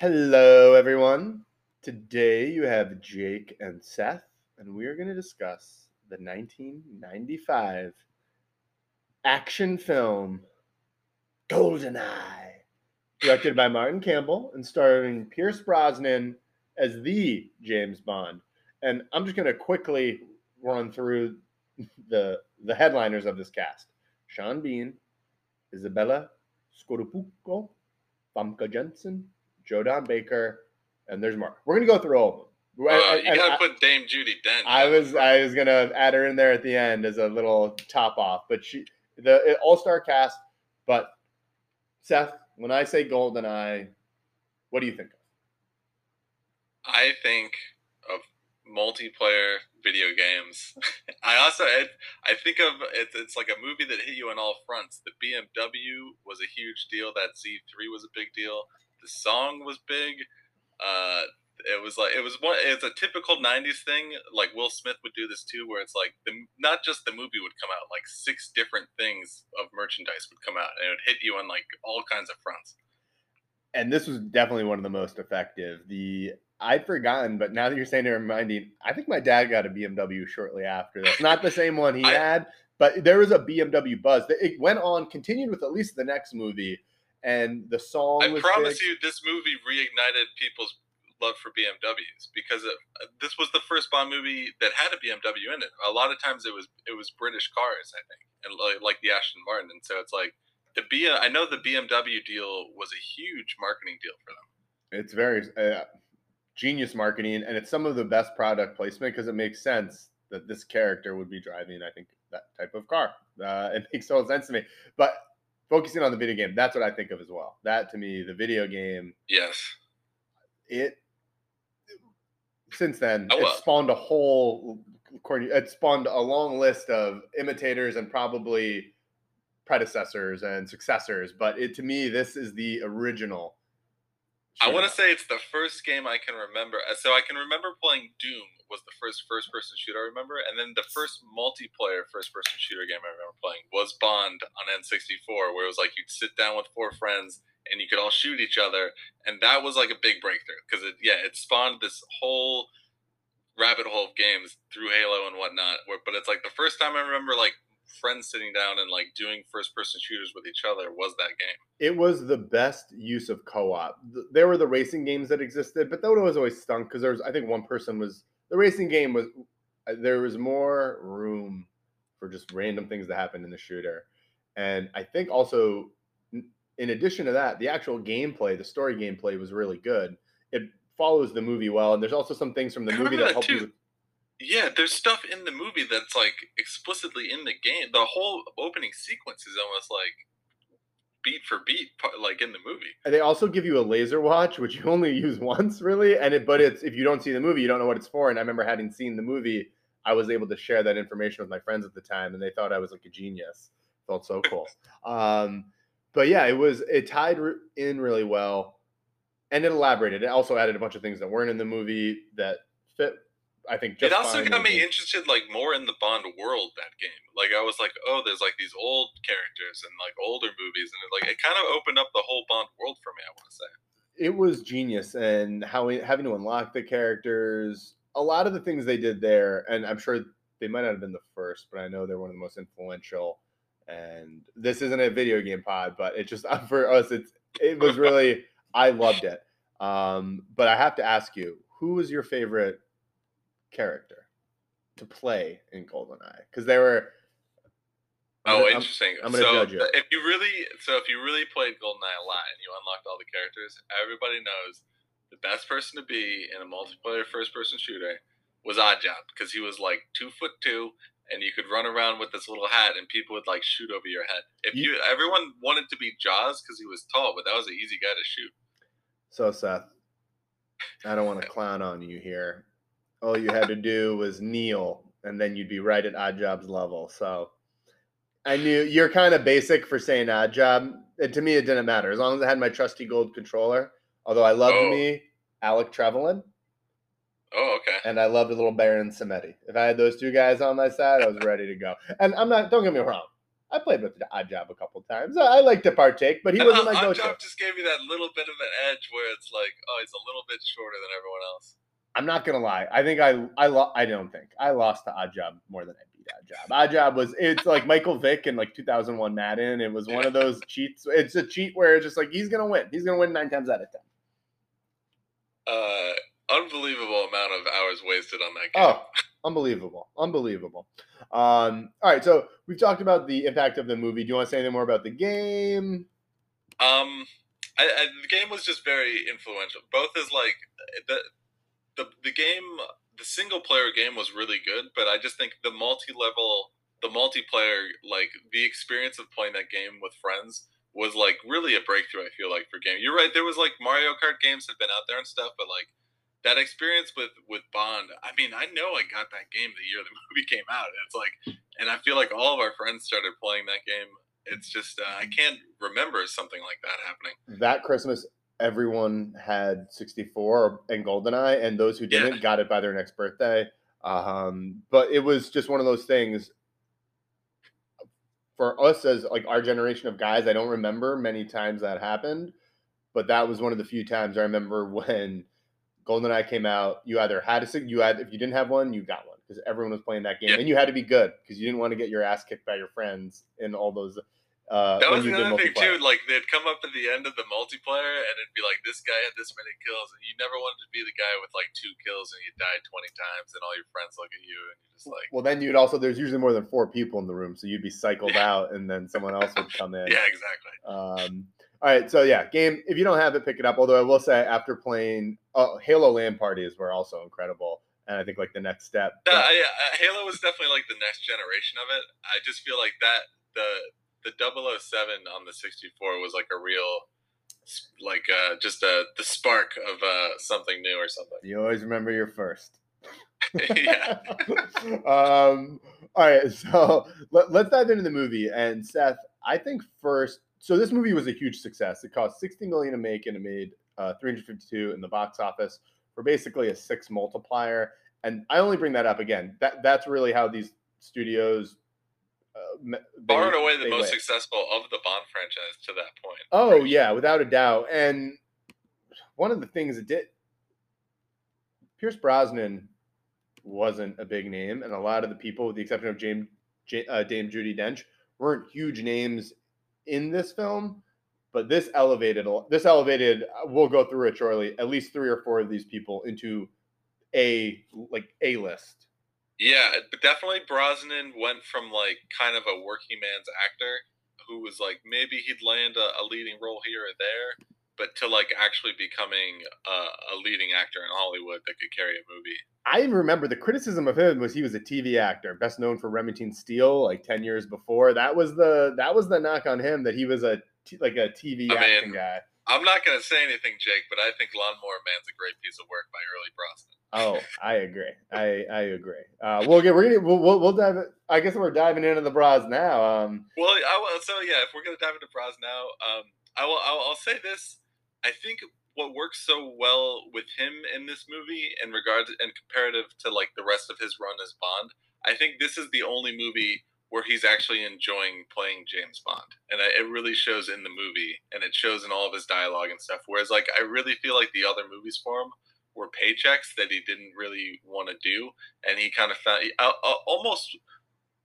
Hello, everyone. Today you have Jake and Seth, and we are going to discuss the 1995 action film GoldenEye, directed by Martin Campbell and starring Pierce Brosnan as the James Bond. And I'm just going to quickly run through the the headliners of this cast: Sean Bean, Izabella Scorupco, Famke Janssen, Joe Don Baker, and there's more. We're gonna go through all of them. Uh, And- you gotta I- put Dame Judi Dench. I was. I was gonna add her in there at the end as a little top off, but she the all star cast. But Seth, when I say Golden Eye, what do you think of? I think of multiplayer video games. I also I, I think of it, it's like a movie that hit you on all fronts. The BMW was a huge deal. That Z3 was a big deal. The song was big. Uh, it was like it was one. It's a typical '90s thing. Like Will Smith would do this too, where it's like the not just the movie would come out, like six different things of merchandise would come out, and it would hit you on like all kinds of fronts. And this was definitely one of the most effective. The I'd forgotten, but now that you're saying it, reminding, I think my dad got a BMW shortly after this. Not the same one he I- had, but there was a BMW buzz. It went on, continued with at least the next movie, and the song. I promise big. you, this movie reignited people's love for BMWs because it, this was the first Bond movie that had a BMW in it. A lot of times it was it was British cars, I think, and like, like the Aston Martin. And so it's like the B. I know the BMW deal was a huge marketing deal for them. it's very uh, genius marketing and it's some of the best product placement because it makes sense that this character would be driving i think that type of car uh, it makes total sense to me but focusing on the video game that's what i think of as well that to me the video game Yes. it since then Oh, it spawned a whole it spawned a long list of imitators and probably predecessors and successors but it to me this is the original I want to say it's the first game I can remember. uh, So I can remember playing Doom was the first first-person shooter I remember, and then the first multiplayer first-person shooter game I remember playing was Bond on N64, where it was like you'd sit down with four friends and you could all shoot each other, and that was like a big breakthrough because it yeah it spawned this whole rabbit hole of games through Halo and whatnot. Where but it's like the first time I remember like friends sitting down and like doing first-person shooters with each other was that game. it was the best use of co-op. There were the racing games that existed, but that was always stunk because there was, I think, one person was the racing game was uh, there was more room for just random things that happened in the shooter, and I think also, in addition to that, the actual gameplay, the story gameplay was really good. It follows the movie well, and there's also some things from the movie that that help you. too. With, Yeah, there's stuff in the movie that's like explicitly in the game. The whole opening sequence is almost like beat for beat, like in the movie. and they also give you a laser watch, which you only use once, really. And it, but it's if you don't see the movie, you don't know what it's for. And I remember having seen the movie, I was able to share that information with my friends at the time, and they thought I was like a genius. Felt so cool. um, but yeah, it was it tied in really well, and it elaborated. It also added a bunch of things that weren't in the movie that fit. I think just it also fine got me interested like more in the Bond world that game. Like I was like, oh, there's like these old characters and like older movies, and it, like it kind of opened up the whole Bond world for me. I want to say. it was genius and how we, having to unlock the characters a lot of the things they did there and i'm sure they might not have been the first but i know they're one of the most influential and this isn't a video game pod but it just for us it's it was really i loved it um but i have to ask you who was your favorite character to play in goldeneye because they were Oh, I'm- interesting. I'm gonna so judge you. if you really, so if you really played GoldenEye a lot and you unlocked all the characters, everybody knows the best person to be in a multiplayer first-person shooter was Oddjob because he was like two foot two, and you could run around with this little hat, and people would like shoot over your head. If You- you, everyone wanted to be Jaws because he was tall, but that was an easy guy to shoot. So Seth, I don't want to clown on you here. All you had to do was kneel, and then you'd be right at Oddjob's level. So I knew you're kind of basic for saying Oddjob. And to me, it didn't matter as long as I had my trusty gold controller. Although I loved Oh. me Alec Trevelyan, Oh, okay. and I loved a little Baron Samedi. If I had those two guys on my side, I was ready to go. And I'm not. Don't get me wrong. I played with the odd Oddjob a couple times. I, I like to partake, but he wasn't my go-to. Oddjob just gave me that little bit of an edge where it's like, oh, he's a little bit shorter than everyone else. I'm not gonna lie. I think I I lo- I don't think I lost to Oddjob more than I beat Oddjob. Odd Job was it's like Michael Vick in like 2001 Madden. It was one of those cheats. It's a cheat where it's just like he's gonna win. He's gonna win nine times out of ten. Uh, unbelievable amount of hours wasted on that game. Oh, unbelievable, unbelievable. Um, all right, so we've talked about the impact of the movie. Do you want to say anything more about the game? Um, I, I, the game was just very influential. Both as like the the the game, the single player game was really good, but I just think the multi level, the multiplayer, like the experience of playing that game with friends was like really a breakthrough. I feel like for game. You're right. There was like Mario Kart games had been out there and stuff, but like that experience with with Bond. I mean, I know I got that game the year the movie came out. It's like, and I feel like all of our friends started playing that game. It's just uh, I can't remember something like that happening. That Christmas, everyone had 64 and GoldenEye, and those who didn't Yeah. got it by their next birthday. Um, but it was just one of those things. For us as like our generation of guys, I don't remember many times that happened, but that was one of the few times I remember when GoldenEye came out. You either had a you had if you didn't have one, you got one because everyone was playing that game, Yeah. and you had to be good because you didn't want to get your ass kicked by your friends in all those. Uh, That was another thing too. Like they'd come up at the end of the multiplayer, and it'd be like, "This guy had this many kills," and you never wanted to be the guy with like two kills and you died twenty times, and all your friends look at you, and you're just like, Well, then you'd also there's usually more than four people in the room, so you'd be cycled Yeah. out, and then someone else would come in. "Yeah, exactly." Um, all right, so yeah, game. If you don't have it, pick it up. Although I will say, after playing uh, Halo LAN parties were also incredible, and I think like the next step. Uh, I, uh, Halo was definitely like the next generation of it. I just feel like that the the 007 on the 64 was like a real like uh just uh the spark of uh something new or something. you always remember your first. yeah. um, all right, so let, let's dive into the movie. And Seth, I think first, so this movie was a huge success. It cost 60 million to make, and it made uh, 352 in the box office for basically a six multiplier. And I only bring that up again. That that's really how these studios. Uh, they- Far and away the most win. successful of the Bond franchise to that point. Oh Right. yeah, without a doubt. And one of the things it did, Pierce Brosnan wasn't a big name, and a lot of the people, with the exception of James, J- uh, Dame Judi Dench, weren't huge names in this film. But this elevated, this elevated. uh, We'll go through it shortly. At least three or four of these people into a like a list. Yeah, but definitely Brosnan went from like kind of a working man's actor who was like maybe he'd land a, a leading role here or there, but to like actually becoming a, a leading actor in Hollywood that could carry a movie. I remember the criticism of him was he was a TV actor, best known for Remington Steele, like ten years before. That was the that was the knock on him that he was a t- like a TV I acting mean, guy. I'm not gonna say anything, Jake, but I think Lawnmower Man's a great piece of work by early Brosnan. Oh, I agree. I I agree. Uh, we'll get we're gonna we'll, we'll, dive. I guess we're diving into the bras now. Um, Well, I will, so yeah, if we're gonna dive into bras now, um, I will. I'll, I'll say this. I think what works so well with him in this movie, in regards and comparative to like the rest of his run as Bond, I think this is the only movie where he's actually enjoying playing James Bond, and it really shows in the movie, and it shows in all of his dialogue and stuff. Whereas, like, I really feel like the other movies for him were paychecks that he didn't really want to do, and he kind of found uh, uh, almost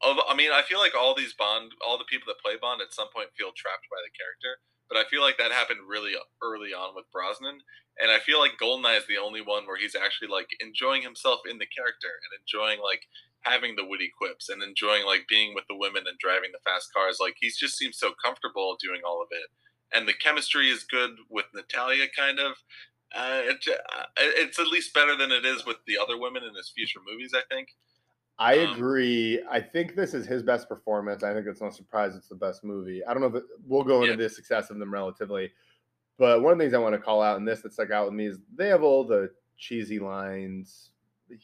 of I mean, I feel like all these Bond, all the people that play Bond at some point feel trapped by the character. But I feel like that happened really early on with Brosnan, and I feel like Goldeneye is the only one where he's actually like enjoying himself in the character and enjoying like having the witty quips and enjoying like being with the women and driving the fast cars. Like he just seems so comfortable doing all of it, and the chemistry is good with Natalia. Kind of, uh, it, uh, it's at least better than it is with the other women in his future movies. I think. I Um, agree. I think this is his best performance. I think it's no surprise it's the best movie. I don't know if it, we'll go into Yeah. the success of them relatively, but one of the things I want to call out in this that stuck out with me is they have all the cheesy lines. He,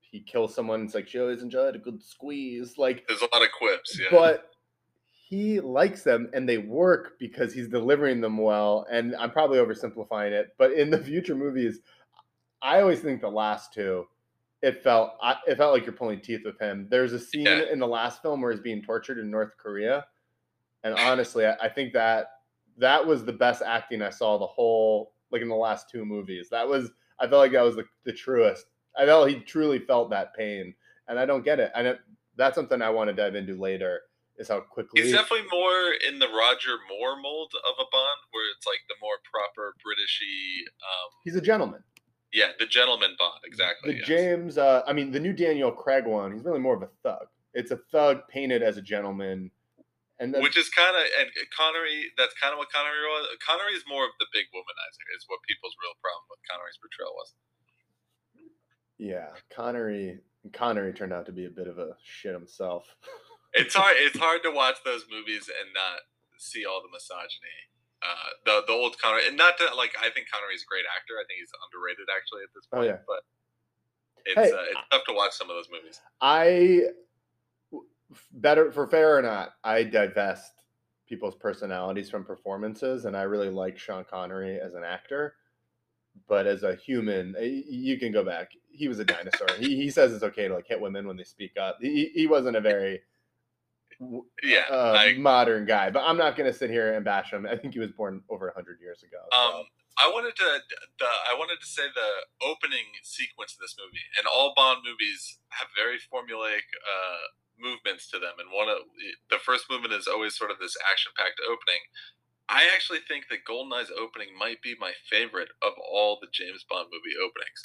he kills someone. It's like she always enjoyed a good squeeze. Like, There's a lot of quips. Yeah. but he likes them and they work because he's delivering them well. And I'm probably oversimplifying it, but in the future movies, I always think the last two, it felt I, it felt like you're pulling teeth with him. There's a scene Yeah. in the last film where he's being tortured in North Korea, And honestly, I, I think that that was the best acting I saw the whole like in the last two movies. That was I felt like that was the, the truest. I felt he truly felt that pain, and I don't get it. And it, that's something I want to dive into later. Is how quickly He's definitely more in the Roger Moore mold of a Bond, where it's like the more proper Britishy. Um, he's a gentleman. yeah, the gentleman Bond, exactly. The yes. James, uh, I mean, the new Daniel Craig one, he's really more of a thug. It's a thug painted as a gentleman, and Which is kind of and Connery. That's kind of what Connery was. Connery is more of the big womanizer. Is what people's real problem with Connery's portrayal was. yeah, Connery. Connery turned out to be a bit of a shit himself. It's hard. It's hard to watch those movies and not see all the misogyny. Uh, the the old Connery, and not to like. I think Connery's a great actor. I think he's underrated actually at this point. Oh, point. yeah. But it's Hey, uh, it's tough to watch some of those movies. I better for fair or not, I divest people's personalities from performances, and I really like Sean Connery as an actor. But as a human, you can go back. He was a dinosaur. he, he says it's okay to like hit women when they speak up. He, he wasn't a very Yeah, uh, I modern guy, but I'm not going to sit here and bash him. I think he was born over 100 years ago. so. Um, I wanted to the I wanted to say the opening sequence of this movie, and all Bond movies have very formulaic uh, movements to them. And one of the first movement is always sort of this action-packed opening. I actually think that GoldenEye's opening might be my favorite of all the James Bond movie openings.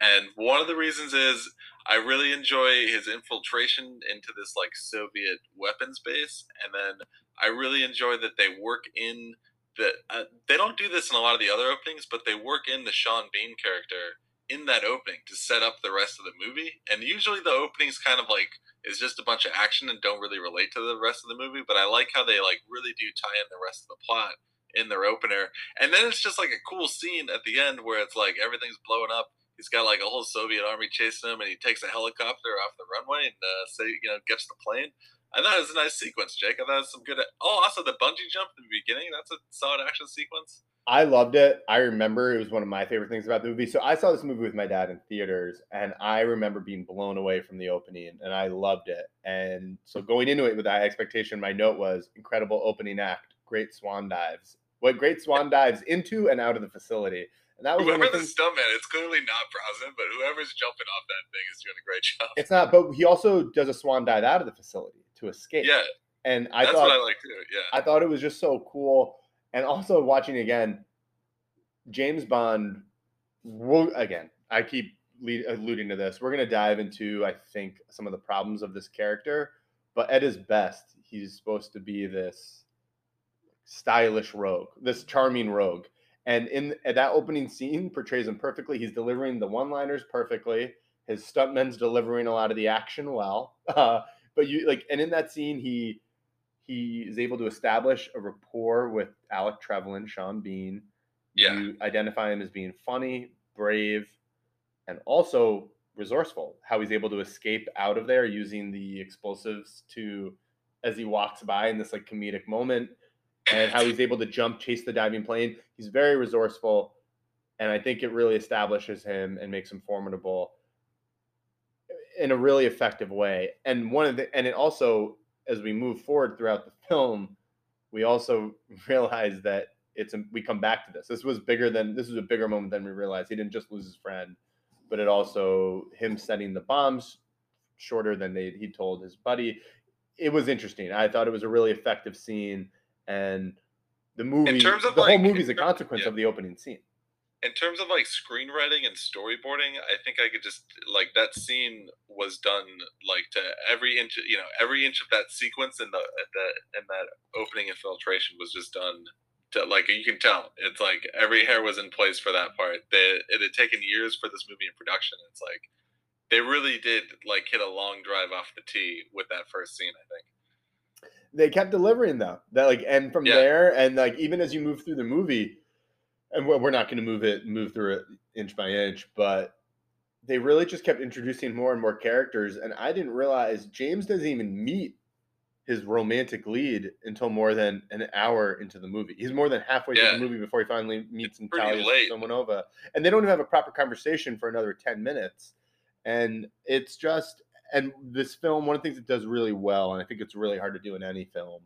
And one of the reasons is I really enjoy his infiltration into this like Soviet weapons base, and then I really enjoy that they work in the. Uh, they don't do this in a lot of the other openings, but they work in the Sean Bean character in that opening to set up the rest of the movie. And usually the openings kind of like is just a bunch of action and don't really relate to the rest of the movie. But I like how they like really do tie in the rest of the plot in their opener. And then it's just like a cool scene at the end where it's like everything's blowing up. He's got like a whole Soviet army chasing him, and he takes a helicopter off the runway and uh, say, you know, gets the plane. I thought it was a nice sequence, Jake. I thought it was some good. Oh, also the bungee jump in the beginning. That's a solid action sequence. I loved it. I remember it was one of my favorite things about the movie. So I saw this movie with my dad in theaters, and I remember being blown away from the opening, and I loved it. And so going into it with that expectation, my note was incredible opening act, great swan dives. What great swan dives into and out of the facility, and that was Whoever the the stuntman, it's clearly not Brosnan, but whoever's jumping off that thing is doing a great job. It's not, but he also does a swan dive out of the facility to escape. Yeah, and I that's thought what I like too. Yeah, I thought it was just so cool. And also watching again, James Bond. Again, I keep lead, alluding to this. We're going to dive into, I think, some of the problems of this character. But at his best, he's supposed to be this stylish rogue, this charming rogue. And in at that opening scene, portrays him perfectly. He's delivering the one-liners perfectly. His stuntmen's delivering a lot of the action well. Uh, but you like, and in that scene, he he is able to establish a rapport with Alec Trevelyan, Sean Bean. Yeah. You identify him as being funny, brave, and also resourceful. How he's able to escape out of there using the explosives to as he walks by in this like comedic moment, and how he's able to jump, chase the diving plane. He's very resourceful, and I think it really establishes him and makes him formidable in a really effective way. And one of the and it also as we move forward throughout the film, we also realize that it's we come back to this. This was bigger than this was a bigger moment than we realized. He didn't just lose his friend, but it also him setting the bombs shorter than they he told his buddy. It was interesting. I thought it was a really effective scene, and the movie, In terms of, the whole movie is a consequence yeah. of the opening scene. in terms of like screenwriting and storyboarding, I think I could just like that scene was done like to every inch, you know, every inch of that sequence in the the in that opening infiltration was just done to like you can tell it's like every hair was in place for that part. They, it had taken years for this movie in production. It's like they really did like hit a long drive off the tee with that first scene. I think. They kept delivering though that like and from Yeah. there and like even as you move through the movie and we're, not going to move it move through it inch by inch but they really just kept introducing more and more characters and i didn't realize james doesn't even meet his romantic lead until more than an hour into the movie he's more than halfway through the movie before he finally meets It's Natalia late. Simonova. and they don't even have a proper conversation for another 10 minutes and it's just and this film one of the things it does really well and i think it's really hard to do in any film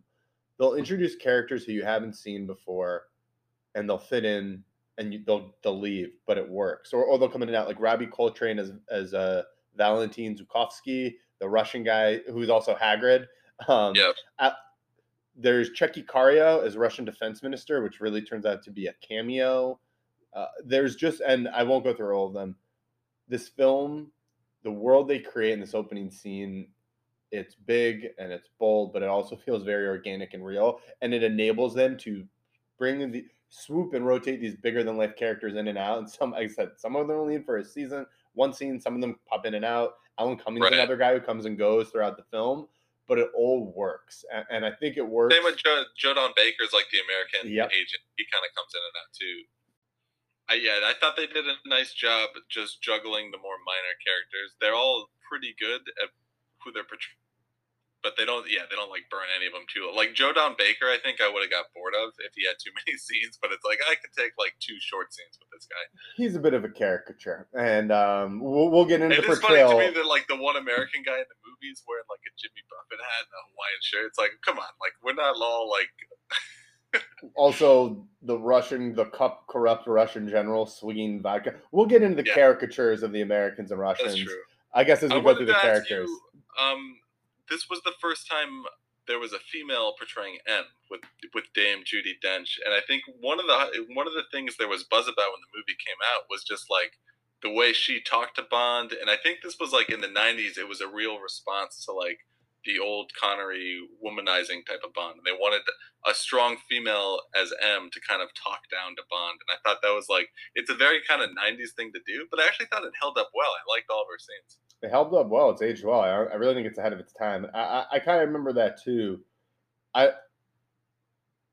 they'll introduce characters who you haven't seen before, and they'll fit in, and you, they'll they'll leave, but it works. Or, or they'll come in and out, like Robbie Coltrane as as uh, Valentin Zukovsky, the Russian guy who's also Hagrid. Um, Yeah. at- there's Tchéky Karyo as Russian defense minister, which really turns out to be a cameo. Uh, there's just, and I won't go through all of them. This film, the world they create in this opening scene, it's big and it's bold, but it also feels very organic and real, and it enables them to bring in the swoop and rotate these bigger than life characters in and out. And some, like I said, some of them only in for a season, one scene. Some of them pop in and out. Alan Cummings, Right. another guy who comes and goes throughout the film, but it all works, and, and I think it works. Same with Joe, Joe Don Baker's like the American Yep. agent. He kind of comes in and out too. I, yeah, I thought they did a nice job just juggling the more minor characters. They're all pretty good at who they're portraying, but they don't. Yeah, they don't like burn any of them too. Like Joe Don Baker, I think I would have got bored of if he had too many scenes. But it's like I could take like two short scenes with this guy. he's a bit of a caricature, and um, we'll, we'll get into And the it's funny portrayal. to me that like the one American guy in the movies wearing like a Jimmy Buffett hat and a Hawaiian shirt. It's like, come on, like we're not all like also, the Russian, the cup corrupt Russian general swinging vodka. We'll get into the Yeah. caricatures of the Americans and Russians. that's true. I guess as we I go through the characters. you, um, this was the first time there was a female portraying M with with Dame Judi Dench, and I think one of the one of the things there was buzz about when the movie came out was just like the way she talked to Bond, and I think this was like in the '90s. It was a real response to like the old Connery womanizing type of Bond, they wanted a strong female as M to kind of talk down to Bond, and I thought that was like it's a very kind of '90s thing to do, but I actually thought it held up well. I liked all of her scenes. It held up well. It's aged well. I, I really think it's ahead of its time. I, I, I kind of remember that too. I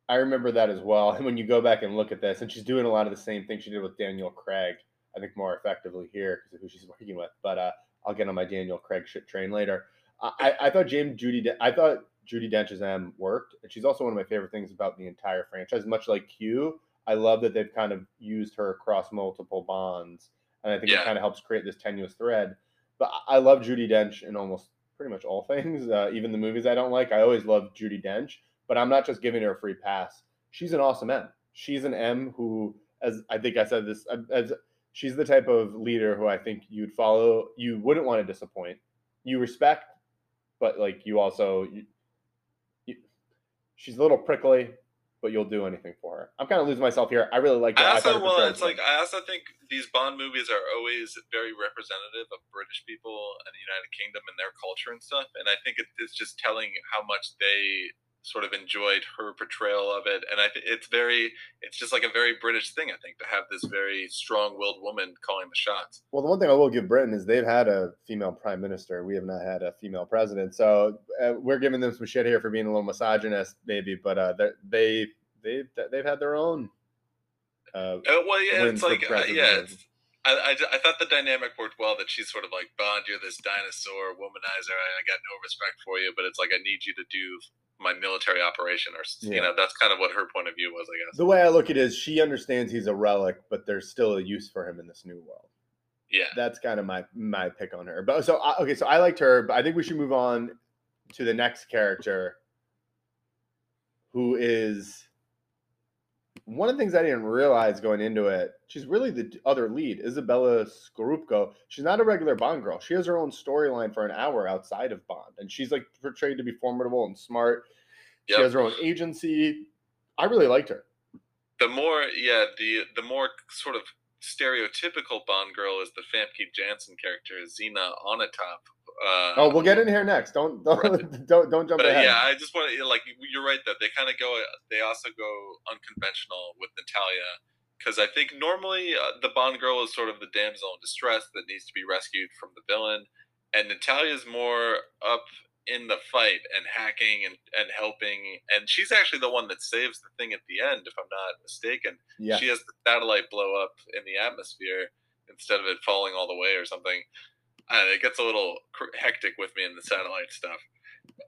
I remember that as well. And when you go back and look at this, and she's doing a lot of the same thing she did with Daniel Craig, I think more effectively here because of who she's working with. But uh, I'll get on my Daniel Craig shit train later. I, I, thought James Judy, I thought Judi Dench's M worked, and she's also one of my favorite things about the entire franchise. Much like Q, I love that they've kind of used her across multiple bonds, and I think Yeah. it kind of helps create this tenuous thread. But I love Judi Dench in almost pretty much all things, uh, even the movies I don't like. I always love Judi Dench, but I'm not just giving her a free pass. She's an awesome M. She's an M who, as I think I said this, uh, as she's the type of leader who I think you'd follow. You wouldn't want to disappoint. You respect, but like you also, you, you, she's a little prickly, but you'll do anything for her. I'm kind of losing myself here. I really like. her. I also her well, it's like I also think these Bond movies are always very representative of British people and the United Kingdom and their culture and stuff. And I think it, it's just telling how much they sort of enjoyed her portrayal of it. And I think it's very, it's just like a very British thing. I think to have this very strong-willed woman calling the shots. Well, the one thing I will give Britain is they've had a female prime minister. We have not had a female president, so uh, we're giving them some shit here for being a little misogynist, maybe. But uh, they're- they they've they've had their own. Uh, Uh, well, yeah, it's like uh, yeah. It's, I, I, I thought the dynamic worked well. That she's sort of like Bond, you're this dinosaur womanizer. I, I got no respect for you, but it's like I need you to do my military operation, or Yeah. you know, that's kind of what her point of view was, I guess. the way I look at it is, she understands he's a relic, but there's still a use for him in this new world. Yeah, That's kind of my my pick on her. But so I- okay, so I liked her, but I think we should move on to the next character, who is one of the things I didn't realize going into it. She's really the other lead, Izabella Scorupco. She's not a regular Bond girl. She has her own storyline for an hour outside of Bond, and she's like portrayed to be formidable and smart. She Yep. has her own agency. I really liked her. the more yeah the the more sort of stereotypical Bond girl is the Famke Janssen character, Xenia Onatopp. Uh, Oh, we'll get in here next. Don't don't Right. don't, don't jump But ahead. yeah, I just want to like you're right though. They kind of go. They also go unconventional with Natalia because I think normally uh, the Bond girl is sort of the damsel in distress that needs to be rescued from the villain, and Natalia's more up in the fight and hacking and, and helping. And she's actually the one that saves the thing at the end, if I'm not mistaken. yeah. She has the satellite blow up in the atmosphere instead of it falling all the way or something. Uh, it gets a little hectic with me in the satellite stuff.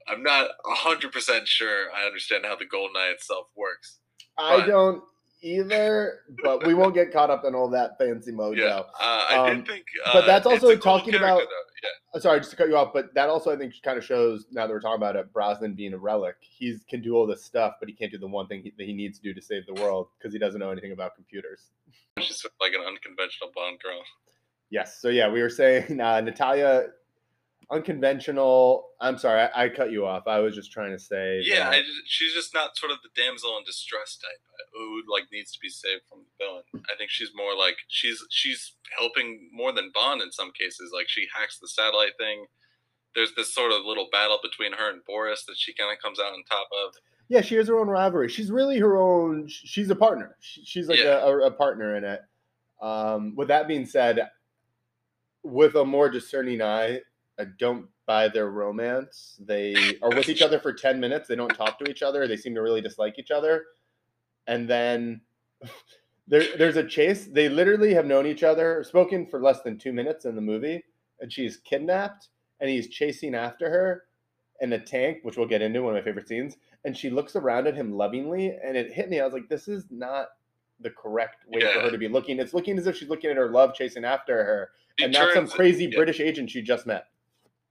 I'm not 100% sure I understand how the Golden Eye itself works. I But- don't either, but we won't get caught up in all that fancy mojo. Yeah, uh, I Um, did think. Uh, but that's also talking about- Yeah, Uh, Sorry, just to cut you off, but that also I think kind of shows now that we're talking about it, Brosnan being a relic. He can do all this stuff, but he can't do the one thing he, that he needs to do to save the world because he doesn't know anything about computers. she's like an unconventional Bond girl. Yes. So yeah, we were saying uh, Natalia, unconventional. I'm sorry, I, I cut you off. I was just trying to say. Yeah, that- I just- she's just not sort of the damsel in distress type uh, who like needs to be saved from the villain. I think she's more like she's she's helping more than Bond in some cases. Like she hacks the satellite thing. There's this sort of little battle between her and Boris that she kind of comes out on top of. yeah, she has her own rivalry. She's really her own. She's a partner. She's like Yeah. a, a, a partner in it. Um, with that being said, with a more discerning eye, I don't buy their romance. They are with each other for ten minutes. They don't talk to each other. They seem to really dislike each other, and then. There, there's a chase. They literally have known each other, spoken for less than two minutes in the movie, and she's kidnapped, and he's chasing after her in a tank, which we'll get into one of my favorite scenes. And she looks around at him lovingly, and it hit me. I was like, this is not the correct way for her to be looking. It's looking as if she's looking at her love chasing after her, and not some crazy yeah. British agent she just met.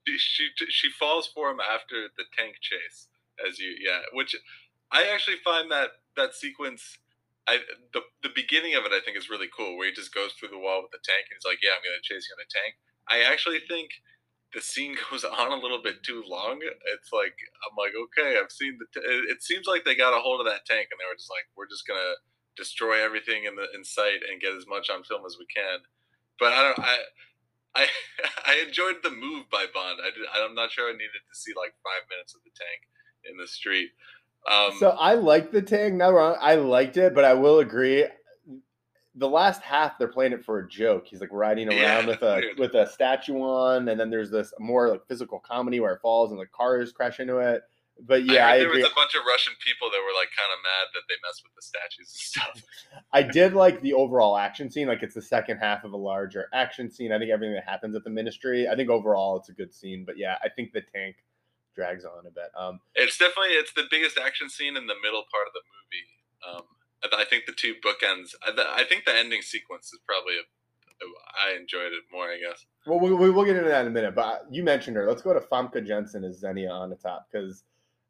she, she she falls for him after the tank chase as you yeah which i actually find that that sequence i the, the beginning of it i think is really cool where he just goes through the wall with the tank and he's like yeah i'm gonna chase you in a tank i actually think the scene goes on a little bit too long it's like i'm like okay i've seen the t- it, it seems like they got a hold of that tank and they were just like we're just gonna destroy everything in the in sight and get as much on film as we can but i don't i I I enjoyed the move by Bond. I did, I'm not sure I needed to see like five minutes of the tank in the street. Um, so I like the tank. Not wrong. I liked it, but I will agree. The last half, they're playing it for a joke. He's like riding around Yeah, with a weird. with a statue on, and then there's this more like physical comedy where it falls and the cars crash into it. But yeah, I, heard there agree. was a bunch of Russian people that were like kind of mad that they messed with the statues and stuff. I did like the overall action scene. Like it's the second half of a larger action scene. I think everything that happens at the ministry. I think overall it's a good scene. But yeah, I think the tank drags on a bit. Um, It's definitely it's the biggest action scene in the middle part of the movie. Um, I- I think the two bookends. I, think the ending sequence is probably a. I enjoyed it more, I guess. well, we, we, we'll get into that in a minute. But you mentioned her. Let's go to Famke Janssen as Xenia Onatopp because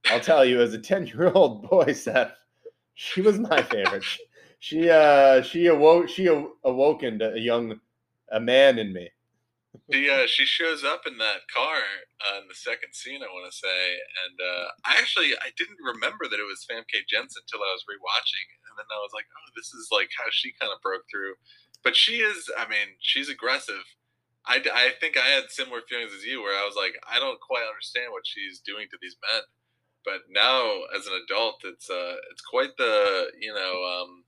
I'll tell you, as a ten year old boy, Seth, she was my favorite. She, uh she awoke she aw- a young a man in me. She uh, she shows up in that car uh, in the second scene, I want to say, and uh, I actually I didn't remember that it was Famke Janssen until I was rewatching, and then I was like, oh, this is like how she kind of broke through. But she is, I mean, she's aggressive. I, I think I had similar feelings as you, where I was like, I don't quite understand what she's doing to these men. But now, as an adult, it's uh, it's quite the you know um,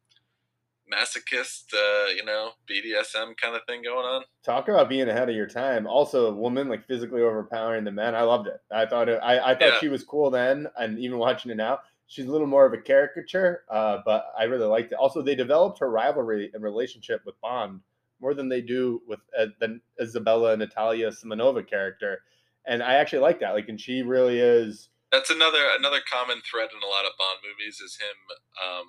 masochist, uh, you know, BDSM kind of thing going on. Talk about being ahead of your time. Also, a woman like physically overpowering the men. I loved it. I thought it, I, I thought Yeah. she was cool then, and even watching it now, she's a little more of a caricature. Uh, but I really liked it. Also, they developed her rivalry and relationship with Bond more than they do with uh, the Izabella Natalia Simonova character, and I actually like that. Like, and she really is. That's another another common thread in a lot of Bond movies is him. Um,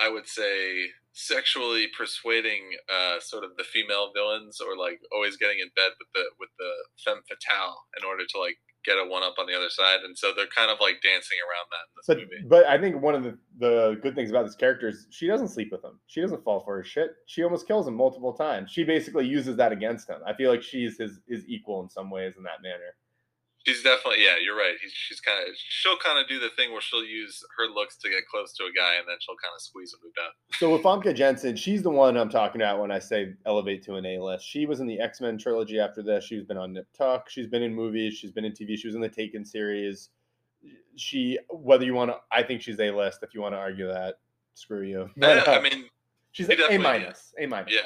I would say sexually persuading uh, sort of the female villains, or like always getting in bed with the with the femme fatale in order to like get a one up on the other side, and so they're kind of like dancing around that in this But movie. but I think one of the, the good things about this character is she doesn't sleep with him. She doesn't fall for his shit. She almost kills him multiple times. She basically uses that against him. I feel like she's his his equal in some ways in that manner. She's definitely yeah, you're right. He's, she's kind of she'll kind of do the thing where she'll use her looks to get close to a guy, and then she'll kind of squeeze him to death. So with Famke Janssen, she's the one I'm talking about when I say elevate to an A list. She was in the X Men trilogy after this. She's been on Nip Tuck. She's been in movies. She's been in TV. She was in the Taken series. She, whether you want to, I think she's A list. If you want to argue that, screw you. But, uh, I mean, she's she A minus. A minus. Yeah.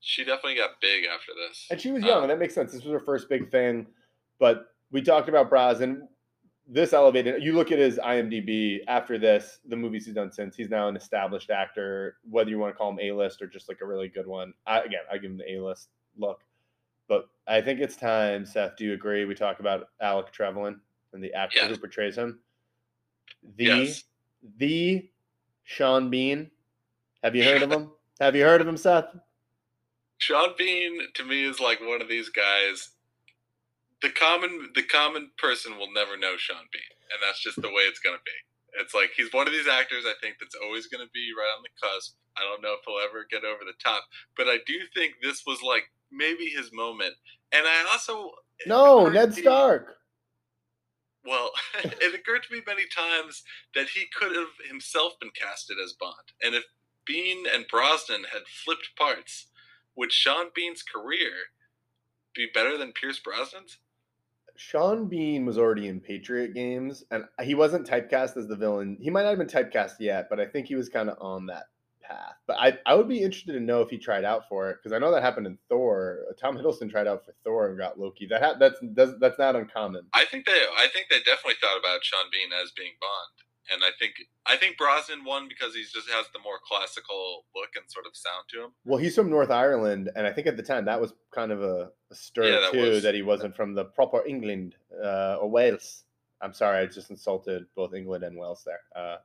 she definitely got big after this. And she was young, Um, and that makes sense. This was her first big thing. But we talked about Braz, and this elevated. You look at his IMDb after this, the movies he's done since. He's now an established actor, whether you want to call him A list or just like a really good one. I, again, I give him the A list look. But I think it's time, Seth. Do you agree? We talk about Alec Trevelyan and the actor Yes. who portrays him. The Yes. the Sean Bean Have you heard of him? Have you heard of him, Seth? Sean Bean to me is like one of these guys. The common the common person will never know Sean Bean, and that's just the way it's gonna be. It's like he's one of these actors I think that's always gonna be right on the cusp. I don't know if he'll ever get over the top, but I do think this was like maybe his moment. And I also no Ned Stark. Well, it occurred to me many times that he could have himself been casted as Bond, and if Bean and Brosnan had flipped parts, would Sean Bean's career be better than Pierce Brosnan's? Sean Bean was already in Patriot games, and he wasn't typecast as the villain. He might not have been typecast yet, but I think he was kind of on that path. But I, I would be interested to know if he tried out for it because I know that happened in Thor. Tom Hiddleston tried out for Thor and got Loki. That ha- that's that's not uncommon. I think they I think they definitely thought about Sean Bean as being Bond and I think I think Brosnan won because he just has the more classical look and sort of sound to him. Well, he's from North Ireland, and I think at the time that was kind of a, a stir yeah, that too was, that he wasn't from the proper England uh, or Wales. I'm sorry, I just insulted both England and Wales there. Uh,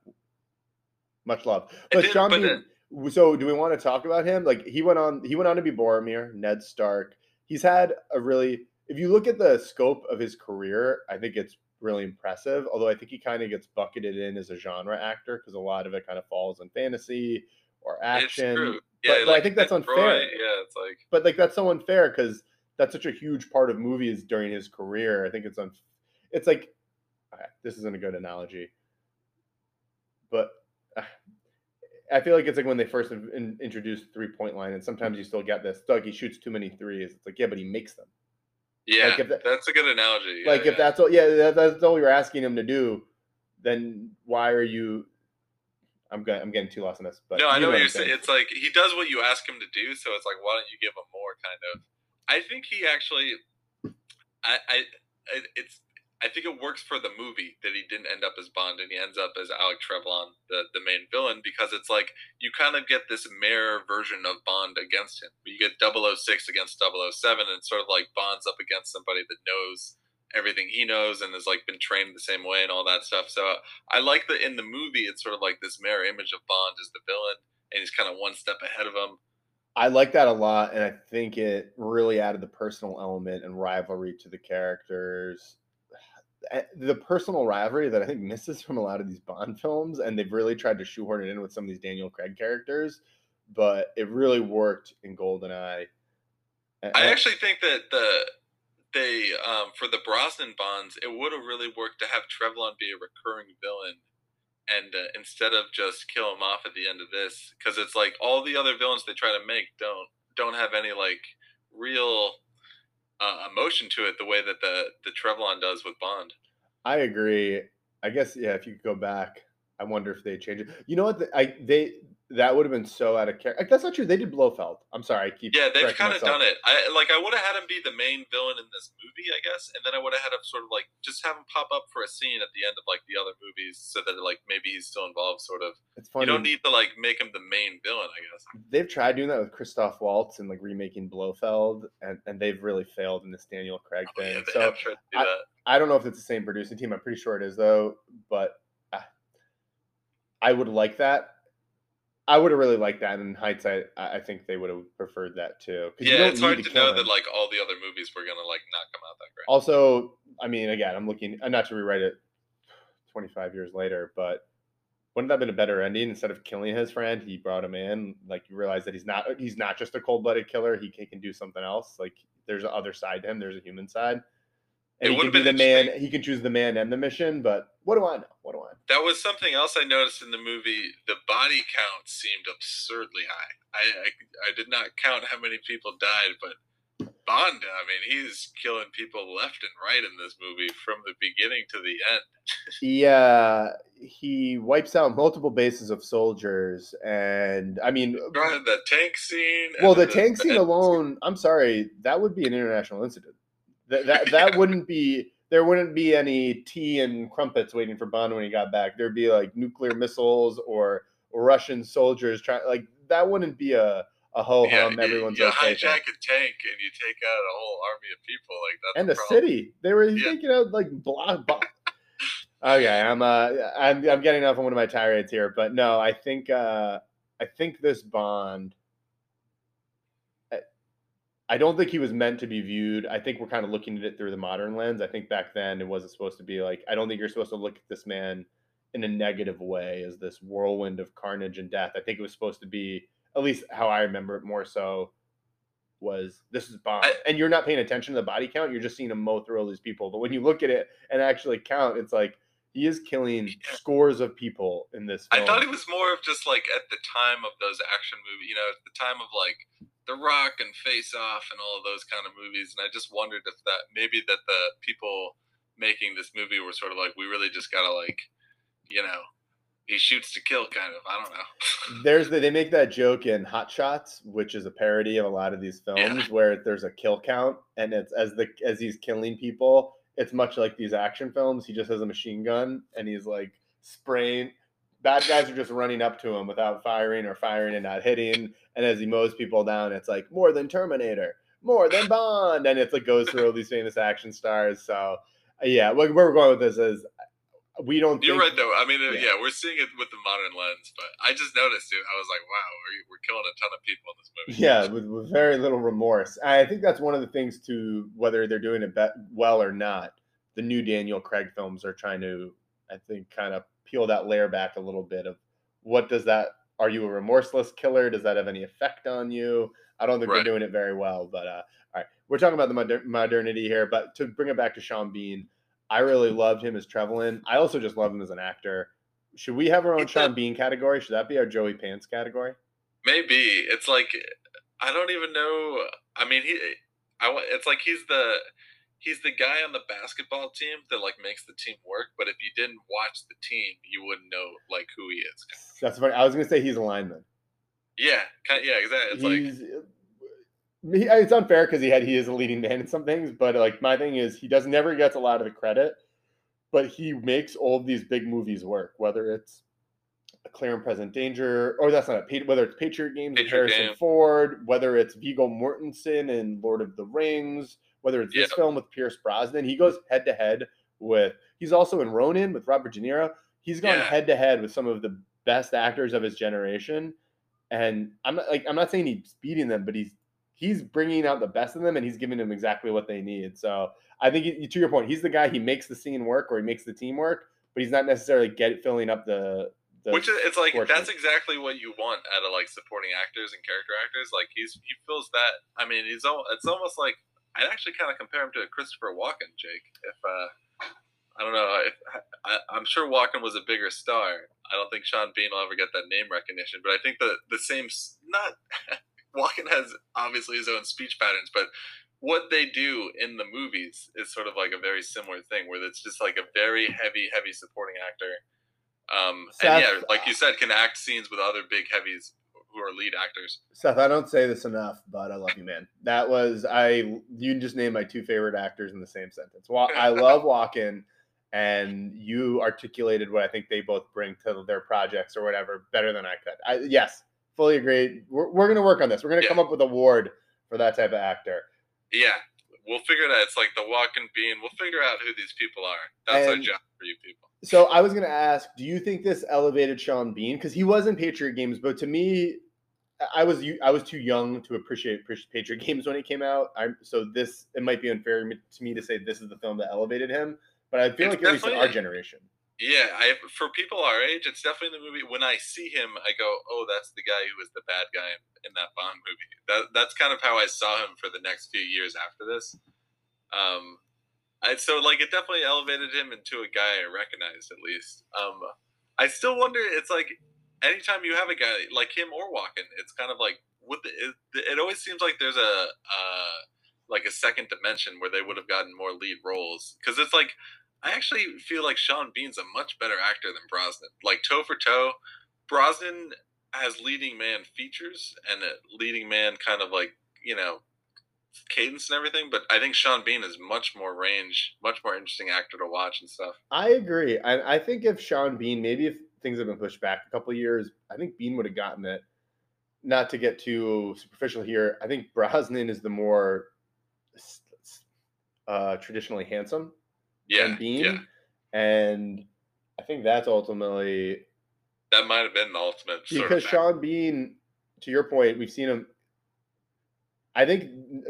much love, but did, John. But Bean, then, so, do we want to talk about him? Like he went on, he went on to be Boromir, Ned Stark. He's had a really, if you look at the scope of his career, I think it's really impressive. Although I think he kind of gets bucketed in as a genre actor because a lot of it kind of falls in fantasy or action. Yeah, but, like, I think that's unfair. Yeah, it's like. But like that's so unfair because that's such a huge part of movies during his career. I think it's un. It's like, okay, this isn't a good analogy, but. Uh, I feel like it's like when they first in, introduced three point line, and sometimes you still get this. Doug, he shoots too many threes. It's like, yeah, but he makes them. Yeah, like that, that's a good analogy. Yeah, like yeah. if that's all, yeah, that, that's all you're asking him to do, then why are you? I'm going. I'm getting too lost in this. But no, I know, what you're saying. It's like he does what you ask him to do, so it's like, why don't you give him more? Kind of. I think he actually. I, I it's I think it works for the movie that he didn't end up as Bond and he ends up as Alec Trevelyan, the, the main villain, because it's like you kind of get this mirror version of Bond against him. You get 006 against 007 and sort of like Bond's up against somebody that knows everything he knows and has like been trained the same way and all that stuff. So I like that in the movie it's sort of like this mirror image of Bond as the villain and he's kind of one step ahead of him. I like that a lot, and I think it really added the personal element and rivalry to the characters the personal rivalry that I think misses from a lot of these Bond films, and they've really tried to shoehorn it in with some of these Daniel Craig characters, but it really worked in GoldenEye. I actually think that the they um, for the Brosnan Bonds, it would have really worked to have Trevelyan be a recurring villain, and uh, instead of just kill him off at the end of this, because it's like all the other villains they try to make don't don't have any like real uh, emotion to it the way that the the Trevelyan does with Bond. I agree. I guess yeah. If you could go back, I wonder if they change it. You know what? I they that would have been so out of character. That's not true. They did Blofeld. I'm sorry. I keep yeah. They've kind of done it. I like. I would have had him be the main villain in this movie, I guess, and then I would have had him sort of like just have him pop up for a scene at the end of like the other movies, so that like maybe he's still involved. Sort of. It's funny. You don't need to like make him the main villain, I guess. They've tried doing that with Christoph Waltz and like remaking Blofeld, and, and they've really failed in this Daniel Craig oh, thing. Yeah, so do I, I don't know if it's the same producing team. I'm pretty sure it is though, but. Uh, I would like that I would have really liked that. And in hindsight, I think they would have preferred that too. Yeah, it's hard to, to know him. that like all the other movies were gonna like not come out that great. Also, I mean, again, I'm looking uh, not to rewrite it 25 years later, but wouldn't that have been a better ending? Instead of killing his friend, he brought him in. Like you realize that he's not he's not just a cold blooded killer. He can, he can do something else. Like there's an other side to him. There's a human side. And it he can be the man. He can choose the man and the mission. But what do I know? What do I know? That was something else I noticed in the movie. The body count seemed absurdly high. I, I, I did not count how many people died, but Bond, I mean, he's killing people left and right in this movie from the beginning to the end. yeah, uh, he wipes out multiple bases of soldiers, and I mean, the tank scene. Well, the, the tank scene alone. I'm sorry, that would be an international incident. That that, that wouldn't be there wouldn't be any tea and crumpets waiting for Bond when he got back. There'd be like nuclear missiles or, Russian soldiers trying like that wouldn't be a a ho hum. Yeah, everyone's you, you okay. hijack thing. a tank and you take out a whole army of people like that. And a city. They were yeah. taking out like block. block. okay, I'm uh I'm I'm getting off on one of my tirades here, but no, I think uh I think this Bond. I- don't think he was meant to be viewed. I think we're kind of looking at it through the modern lens. I think back then it wasn't supposed to be like. I don't think you're supposed to look at this man in a negative way as this whirlwind of carnage and death. I think it was supposed to be, at least how I remember it more so, was this is. I- and you're not paying attention to the body count. You're just seeing him mow through all these people. But when you look at it and actually count, it's like he is killing Yeah. scores of people in this film. I thought it was more of just like at the time of those action movies, you know, at the time of like The Rock and Face Off and all of those kind of movies. And I just wondered if that maybe that the people making this movie were sort of like, we really just gotta like, you know, he shoots to kill kind of. I don't know. There's the, they make that joke in Hot Shots, which is a parody of a lot of these films, Yeah. where there's a kill count, and it's as the as he's killing people, it's much like these action films. He just has a machine gun, and he's like spraying. Bad guys are just running up to him without firing or firing and not hitting. And as he mows people down, it's like more than Terminator, more than Bond, and it's like goes through all these famous action stars. So yeah, where we're going with this is we don't. You're think- right though. I mean, uh, Yeah. yeah. we're seeing it with the modern lens, but I just noticed it. I was like, wow, we're, we're killing a ton of people in this movie. Yeah, with, with very little remorse. I think that's one of the things to whether they're doing it well or not. The new Daniel Craig films are trying to, I think, kind of peel that layer back a little bit of what does that? Are you a remorseless killer? Does that have any effect on you? I don't think Right. they're doing it very well. But uh, all right, we're talking about the moder- modernity here. But to bring it back to Sean Bean, I really loved him as Trevelyan. I also just love him as an actor. Should we have our own He's Sean a- Bean category? Should that be our Joey Pants category? Maybe it's like I don't even know. I mean, he. I. It's like he's the. He's the guy on the basketball team that like makes the team work. But if you didn't watch the team, you wouldn't know like who he is. That's funny. I was gonna say he's a lineman. Yeah, kind yeah, exactly. It's like he's he, it's unfair because he had he is a leading man in some things, but like my thing is he does never gets a lot of the credit, but he makes all of these big movies work. Whether it's a clear and present danger, or that's not a whether it's Patriot Games with Patriot Harrison Game. Ford, whether it's Viggo Mortensen in Lord of the Rings, whether it's this Yeah. film with Pierce Brosnan, he goes head to head with. He's also in Ronin with Robert De Niro. He's gone head to head with some of the best actors of his generation and I'm not like I'm not saying he's beating them, but he's he's bringing out the best in them, and he's giving them exactly what they need. So I think he- to your point, he's the guy. He makes the scene work, or he makes the team work, but he's not necessarily get filling up the. the Which is, it's like portion. that's exactly what you want out of like supporting actors and character actors. Like he's he fills that. I mean, he's it's almost like I'd actually kind of compare him to Christopher Walken, Jake. If uh, I don't know, if, I, I'm sure Walken was a bigger star. I don't think Sean Bean will ever get that name recognition, but I think the the same not Walken has obviously his own speech patterns, but what they do in the movies is sort of like a very similar thing, where it's just like a very heavy, heavy supporting actor. Um, and yeah, like you said, can act scenes with other big heavies who are lead actors. Seth. I don't say this enough, but I love you, man. That was I. You just named my two favorite actors in the same sentence. Wa- I love Walken, and you articulated what I think they both bring to their projects or whatever better than I could. I, yes, fully agree. We're, we're gonna work on this. We're gonna Yeah. come up with a award for that type of actor. Yeah, we'll figure it out. It's like the Walken Bean. We'll figure out who these people are. That's our job for you people. So I was gonna ask, do you think this elevated Sean Bean because he was in Patriot Games, but to me, I was I was too young to appreciate Patriot Games when it came out. I so this it might be unfair to me to say this is the film that elevated him, but I feel It's like at least in our generation. Yeah, I for people our age, it's definitely the movie. When I see him, I go, "Oh, that's the guy who was the bad guy in, in that Bond movie." That that's kind of how I saw him for the next few years after this. Um, I so like it definitely elevated him into a guy I recognized at least. Um, I still wonder. It's like anytime you have a guy like him or Walken, it's kind of like with it, it always seems like there's a uh, like a second dimension where they would have gotten more lead roles because it's like I actually feel like Sean Bean's a much better actor than Brosnan. Like toe for toe, Brosnan has leading man features and a leading man kind of like you know cadence and everything. But I think Sean Bean is much more range, much more interesting actor to watch and stuff. I agree. I, I think if Sean Bean, maybe if things have been pushed back a couple of years, I think Bean would have gotten it. Not to get too superficial here, I think Brosnan is the more uh, traditionally handsome Yeah, than Bean. yeah, And I think that's ultimately That might have been the ultimate. because Sean Bean, to your point, we've seen him. I think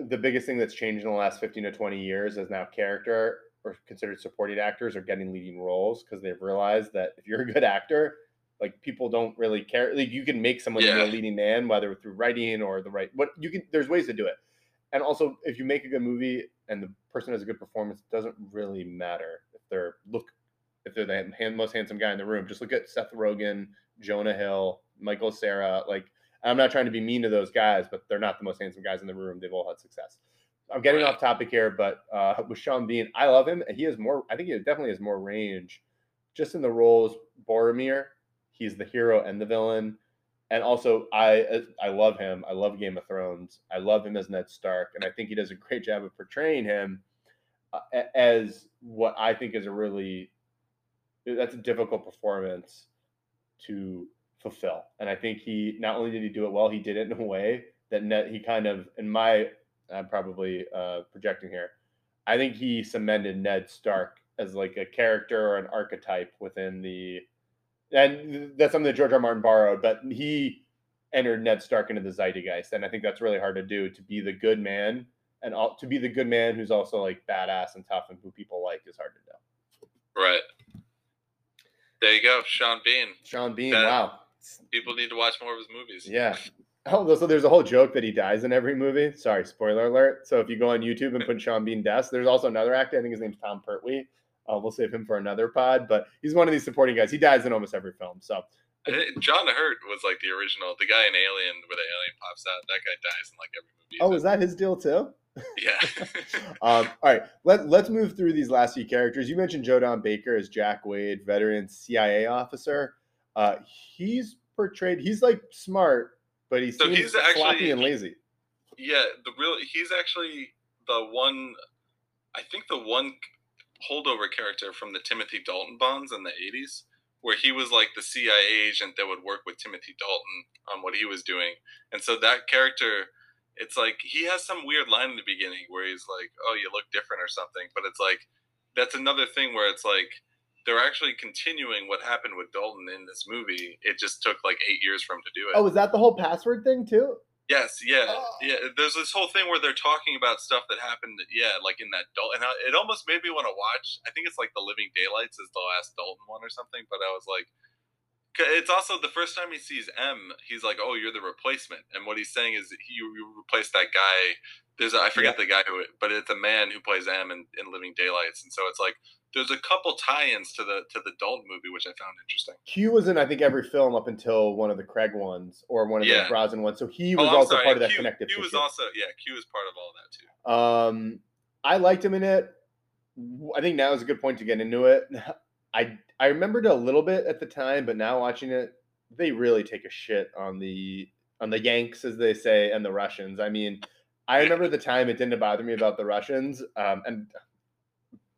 the biggest thing that's changed in the last 15 to 20 years is now character or considered supporting actors are getting leading roles because they've realized that if you're a good actor, like people don't really care. Like you can make someone yeah. a leading man, whether through writing or the right. What you can, there's ways to do it. And also, if you make a good movie and the person has a good performance, it doesn't really matter if they're look if they're the hand, most handsome guy in the room. Just look at Seth Rogen, Jonah Hill, Michael Cera. Like I'm not trying to be mean to those guys, but they're not the most handsome guys in the room. They've all had success. I'm getting off topic here, but uh, with Sean Bean, I love him. He has more. I think he definitely has more range, just in the roles. Boromir, he's the hero and the villain, and also I uh, I love him. I love Game of Thrones. I love him as Ned Stark, and I think he does a great job of portraying him uh, as what I think is a really that's a difficult performance to fulfill. And I think he not only did he do it well, he did it in a way that net he kind of in my I'm probably uh, projecting here. I think he cemented Ned Stark as like a character or an archetype within the, and that's something that George R. Martin borrowed, but he entered Ned Stark into the zeitgeist, and I think that's really hard to do to be the good man and all, to be the good man who's also like badass and tough and who people like is hard to do. Right. There you go, Sean Bean. Sean Bean. That, wow. People need to watch more of his movies. Yeah, Oh, so there's a whole joke that he dies in every movie. Sorry, spoiler alert. So if you go on YouTube and put Sean Bean deaths, there's also another actor. I think his name's Tom Pertwee. Uh, we'll save him for another pod, but he's one of these supporting guys. He dies in almost every film. So John Hurt was like the original, the guy in Alien where the alien pops out. That guy dies in like every movie. Oh, is that his deal too? Yeah. um, all right. Let, let's move through these last few characters. You mentioned Joe Don Baker as Jack Wade, veteran CIA officer. Uh, he's portrayed, he's like smart, but he so he's actually, sloppy and lazy. Yeah, the real he's actually the one. I think the one holdover character from the Timothy Dalton bonds in the '80s, where he was like the CIA agent that would work with Timothy Dalton on what he was doing, and so that character. It's like he has some weird line in the beginning where he's like, "Oh, you look different" or something, but it's like that's another thing where it's like they're actually continuing what happened with Dalton in this movie. It just took like eight years for him to do it. Oh, is that the whole password thing too? Yes, yeah, oh. yeah. There's this whole thing where they're talking about stuff that happened, yeah, like in that Dalton. And it almost made me want to watch. I think it's like The Living Daylights is the last Dalton one or something. But I was like, it's also the first time he sees M, he's like, "Oh, you're the replacement," and what he's saying is he you replaced that guy. There's a, I forget yeah. the guy who, but it's a man who plays M in, in Living Daylights, and so it's like there's a couple tie-ins to the to the Dalton movie, which I found interesting. Q was in I think every film up until one of the Craig ones or one of yeah. the Brosnan ones, so he oh, was oh, also sorry. part of that Q, connective. Q was also yeah, Q was part of all that too. Um, I liked him in it. I think now is a good point to get into it. I I remembered a little bit at the time, but now watching it, they really take a shit on the on the Yanks, as they say, and the Russians. I mean, I remember the time it didn't bother me about the Russians, um, and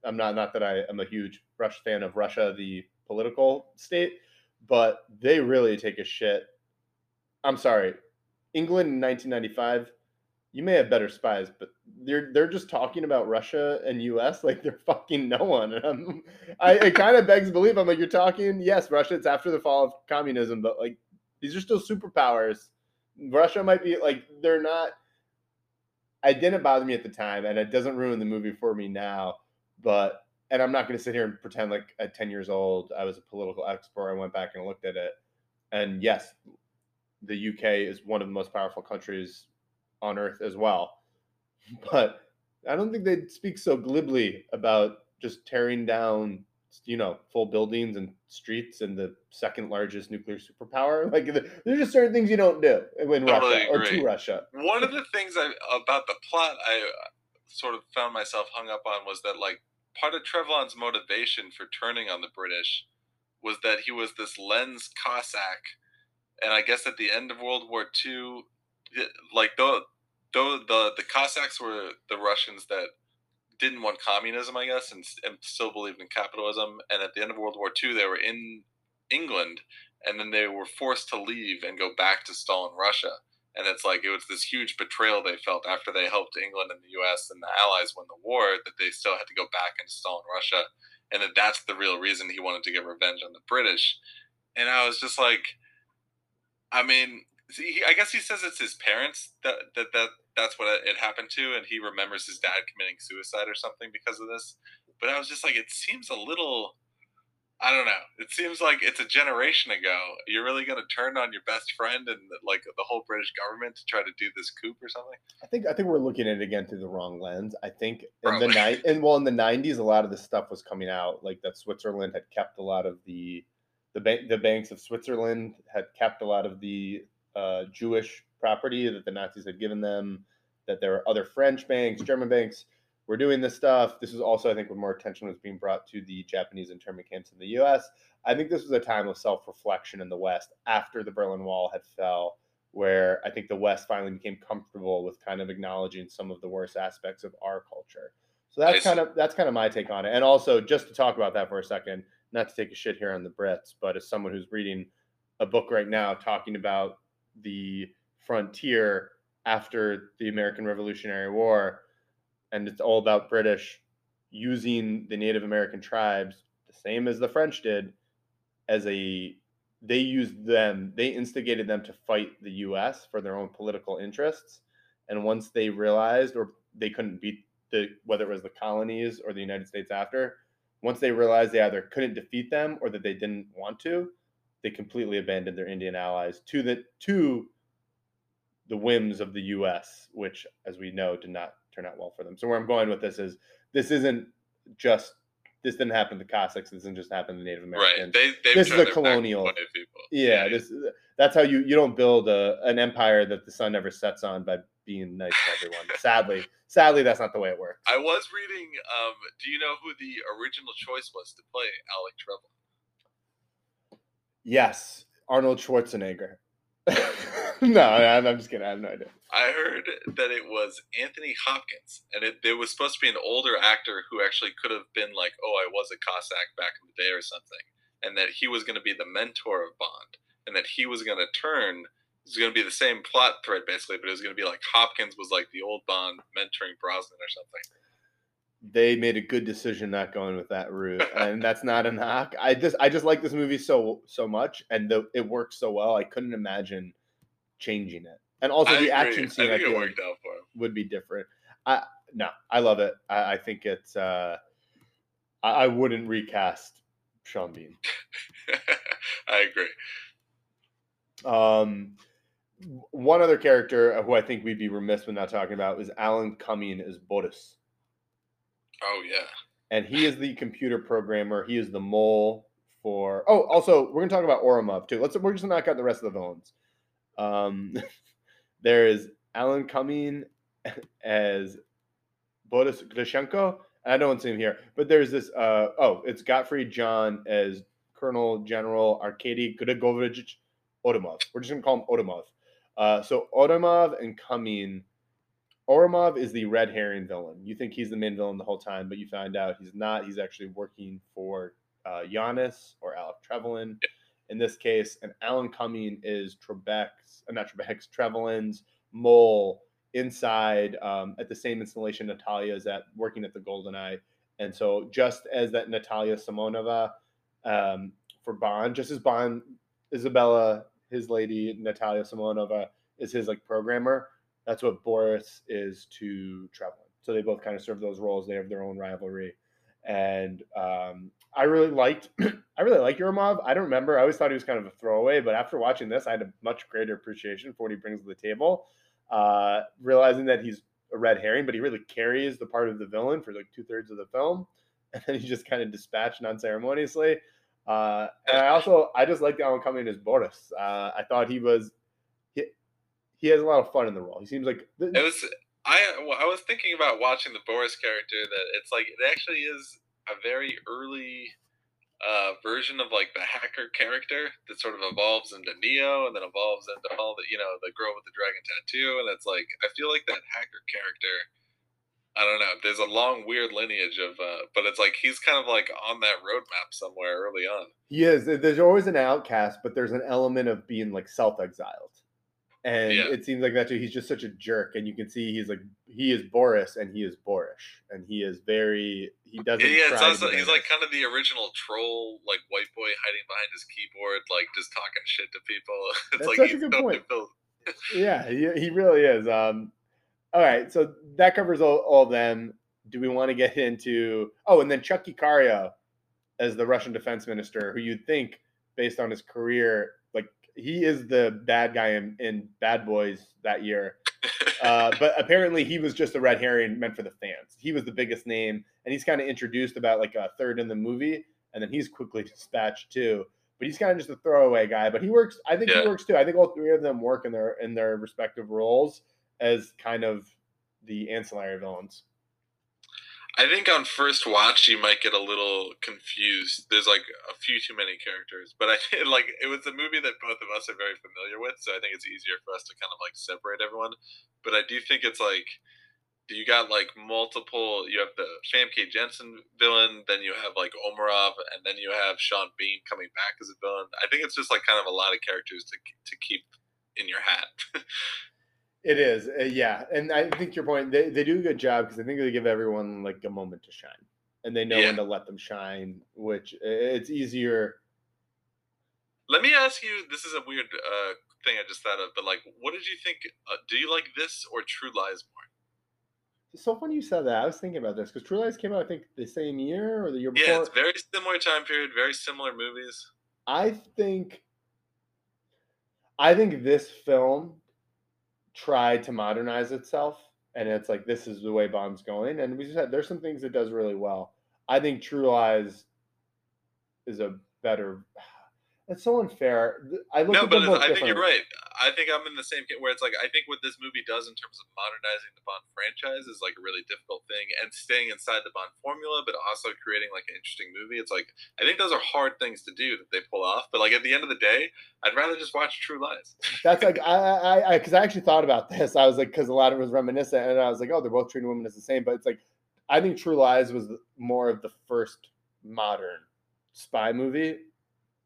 I'm not not that I am a huge Rush fan of Russia, the political state, but they really take a shit. I'm sorry, England in 1995. You may have better spies, but they're they're just talking about Russia and U.S. like they're fucking no one. And I it kind of begs belief. I'm like, you're talking yes, Russia. It's after the fall of communism, but like these are still superpowers. Russia might be like they're not. It didn't bother me at the time, and it doesn't ruin the movie for me now but and I'm not going to sit here and pretend like at 10 years old I was a political expert. I went back and looked at it, and yes, the UK is one of the most powerful countries on earth as well. But I don't think they'd speak so glibly about just tearing down, you know, full buildings and streets and the second largest nuclear superpower. Like there's just certain things you don't do in totally Russia agree. or to Russia. One of the things I about the plot I uh, sort of found myself hung up on was that like part of Trevelyan's motivation for turning on the British was that he was this Lienz Cossack, and I guess at the end of World War II, like though though the the Cossacks were the Russians that didn't want communism, I guess, and, and still believed in capitalism. And at the end of World War II, they were in England, and then they were forced to leave and go back to Stalin Russia and it's like it was this huge betrayal they felt after they helped England and the U.S. and the Allies win the war that they still had to go back and Stalin Russia, and that that's the real reason he wanted to get revenge on the British. and I was just like, I mean, see, I guess he says it's his parents that that that that's what it happened to, and he remembers his dad committing suicide or something because of this. But I was just like, it seems a little. I don't know. It seems like it's a generation ago. You're really going to turn on your best friend and like the whole British government to try to do this coup or something? I think I think we're looking at it again through the wrong lens. I think in Probably. the night and well in the '90s, a lot of this stuff was coming out, like that Switzerland had kept a lot of the the bank the banks of Switzerland had kept a lot of the uh, Jewish property that the Nazis had given them. That there were other French banks, German banks were doing this stuff. This was also, I think, when more attention was being brought to the Japanese internment camps in the U.S. I think this was a time of self reflection in the West after the Berlin Wall had fell where I think the West finally became comfortable with kind of acknowledging some of the worst aspects of our culture. So that's kind of that's kind of my take on it. And also, just to talk about that for a second, not to take a shit here on the Brits, but as someone who's reading a book right now talking about the frontier after the American Revolutionary War, and it's all about British using the Native American tribes, the same as the French did, as a they used them, they instigated them to fight the US for their own political interests. And once they realized or they couldn't beat the whether it was the colonies or the United States after, once they realized they either couldn't defeat them or that they didn't want to, they completely abandoned their Indian allies to the to the whims of the US, which as we know did not turn out well for them. So where I'm going with this is this isn't just this didn't happen to the Cossacks, this didn't just happen to Native Americans. Right. They This is a colonial- on people. Yeah, this that's how you you don't build a, an empire that the sun never sets on by being nice to everyone. sadly, sadly, that's not the way it works. I was reading. Um, do you know who the original choice was to play Alec Trevel? Yes, Arnold Schwarzenegger. no, I'm, I'm just kidding. I have no idea. I heard that it was Anthony Hopkins, and it there was supposed to be an older actor who actually could have been like, "Oh, I was a Cossack back in the day" or something, and that he was going to be the mentor of Bond, and that he was going to turn. It was going to be the same plot thread basically, but it was going to be like Hopkins was like the old Bond mentoring Brosnan or something. They made a good decision not going with that route, and that's not a knock. I just I just like this movie so so much, and the, it works so well. I couldn't imagine changing it. And also I the agree. action scene, I I, think it worked out for him. would be different. I no, I love it. I, I think it's. uh I, I wouldn't recast Sean Bean. I agree. Um, one other character who I think we'd be remiss with not talking about is Alan Cumming as Boris, Oh yeah. and he is the computer programmer. He is the mole for. Oh, also we're gonna talk about Ourumov too. Let's we're just gonna knock out the rest of the villains. Um, there is Alan Cumming as Boris Grishenko. I don't see him here, but there's this. Uh, oh, it's Gottfried John as Colonel General Arkady Grigorovich Odomov. We're just gonna call him Odomov. Uh, so Odomov and Cumming. Ourumov is the red herring villain. You think he's the main villain the whole time, but you find out he's not. He's actually working for uh, Janus or Alec Trevelyan in this case. And Alan Cumming is Trebek's, uh, not Trebek's, Trevelyan's mole inside um, at the same installation Natalia is at, working at the Golden Eye. And so, just as that Natalia Simonova um, for Bond, just as Bond, Izabella, his lady, Natalia Simonova is his like programmer. That's what Boris is to Trevelyan. So they both kind of serve those roles. They have their own rivalry, and um, I really liked. I really like Yermov. I don't remember. I always thought he was kind of a throwaway, but after watching this, I had a much greater appreciation for what he brings to the table. Uh, realizing that he's a red herring, but he really carries the part of the villain for like two thirds of the film, and then he's just kind of dispatched unceremoniously. Uh, and I also I just liked Alan Cumming as Boris. Uh, I thought he was he, he has a lot of fun in the role. He seems like It was I well, I was thinking about watching the Boris character that it's like it actually is a very early uh, version of like the hacker character that sort of evolves into Neo and then evolves into all the you know the girl with the dragon tattoo and it's like I feel like that hacker character I don't know there's a long weird lineage of uh, but it's like he's kind of like on that roadmap somewhere early on He is. There's always an outcast, but there's an element of being like self-exiled, and Yeah. it seems like that too. He's just such a jerk, and you can see he's like he is Boris and he is Boorish and he is very he doesn't. Yeah, it's also, he's like kind of the original troll, like white boy hiding behind his keyboard, like just talking shit to people. It's That's like such a good point. yeah, he, he really is. Um, all right, so that covers all, all of them. Do we want to get into? Oh, and then Tchéky Karyo as the Russian defense minister, who you'd think, based on his career, he is the bad guy in, in Bad Boys that year. Uh, but apparently, he was just a red herring meant for the fans. He was the biggest name, and he's kind of introduced about like a third in the movie, and then he's quickly dispatched too. But he's kind of just a throwaway guy. But he works. I think Yeah. he works too. I think all three of them work in their in their respective roles as kind of the ancillary villains. I think on first watch you might get a little confused. There's like a few too many characters, but I feel like it was a movie that both of us are very familiar with, so I think it's easier for us to kind of like separate everyone. But I do think it's like you got like multiple. You have the Famke Janssen villain, then you have like Omarov, and then you have Sean Bean coming back as a villain. I think it's just like kind of a lot of characters to to keep in your hat. It is, uh, yeah, and I think your point. They, they do a good job because I think they give everyone like a moment to shine, and they know Yeah. when to let them shine. Which uh, it's easier. Let me ask you. This is a weird uh, thing I just thought of, but like, what did you think? Uh, do you like this or True Lies more? It's so funny you said that. I was thinking about this because True Lies came out, I think, the same year or the year before. Yeah, it's very similar time period, very similar movies. I think I think this film tried to modernize itself and it's like this is the way Bond's going and we just had there's some things it does really well. I think True Lies is a better it's so unfair. I look No, at but them both it's- I think you're right. I think I'm in the same where it's like I think what this movie does in terms of modernizing the Bond franchise is like a really difficult thing, and staying inside the Bond formula, but also creating like an interesting movie. It's like I think those are hard things to do that they pull off. But like at the end of the day, I'd rather just watch True Lies. That's like I I I, because I, actually thought about this. I was like because a lot of it was reminiscent, and I was like, oh, they're both treating women as the same. But it's like I think True Lies was more of the first modern spy movie,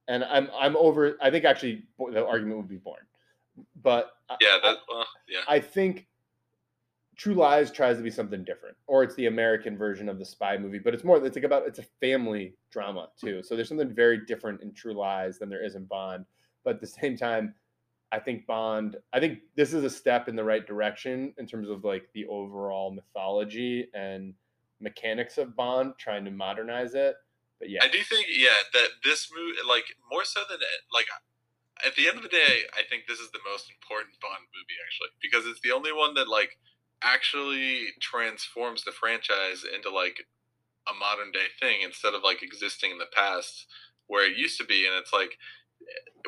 and I'm I'm over. I think actually the argument would be Bourne, but Yeah, that. Yeah. I think True Lies tries to be something different, or it's the American version of the spy movie. But it's more. It's like about it's a family drama too. So there's something very different in True Lies than there is in Bond. But at the same time, I think Bond. I think this is a step in the right direction in terms of like the overall mythology and mechanics of Bond, trying to modernize it. But yeah, I do think, yeah, that this movie, like more so than it, like at the end of the day, I think this is the most important Bond movie actually because it's the only one that like actually transforms the franchise into like a modern day thing instead of like existing in the past where it used to be, and it's like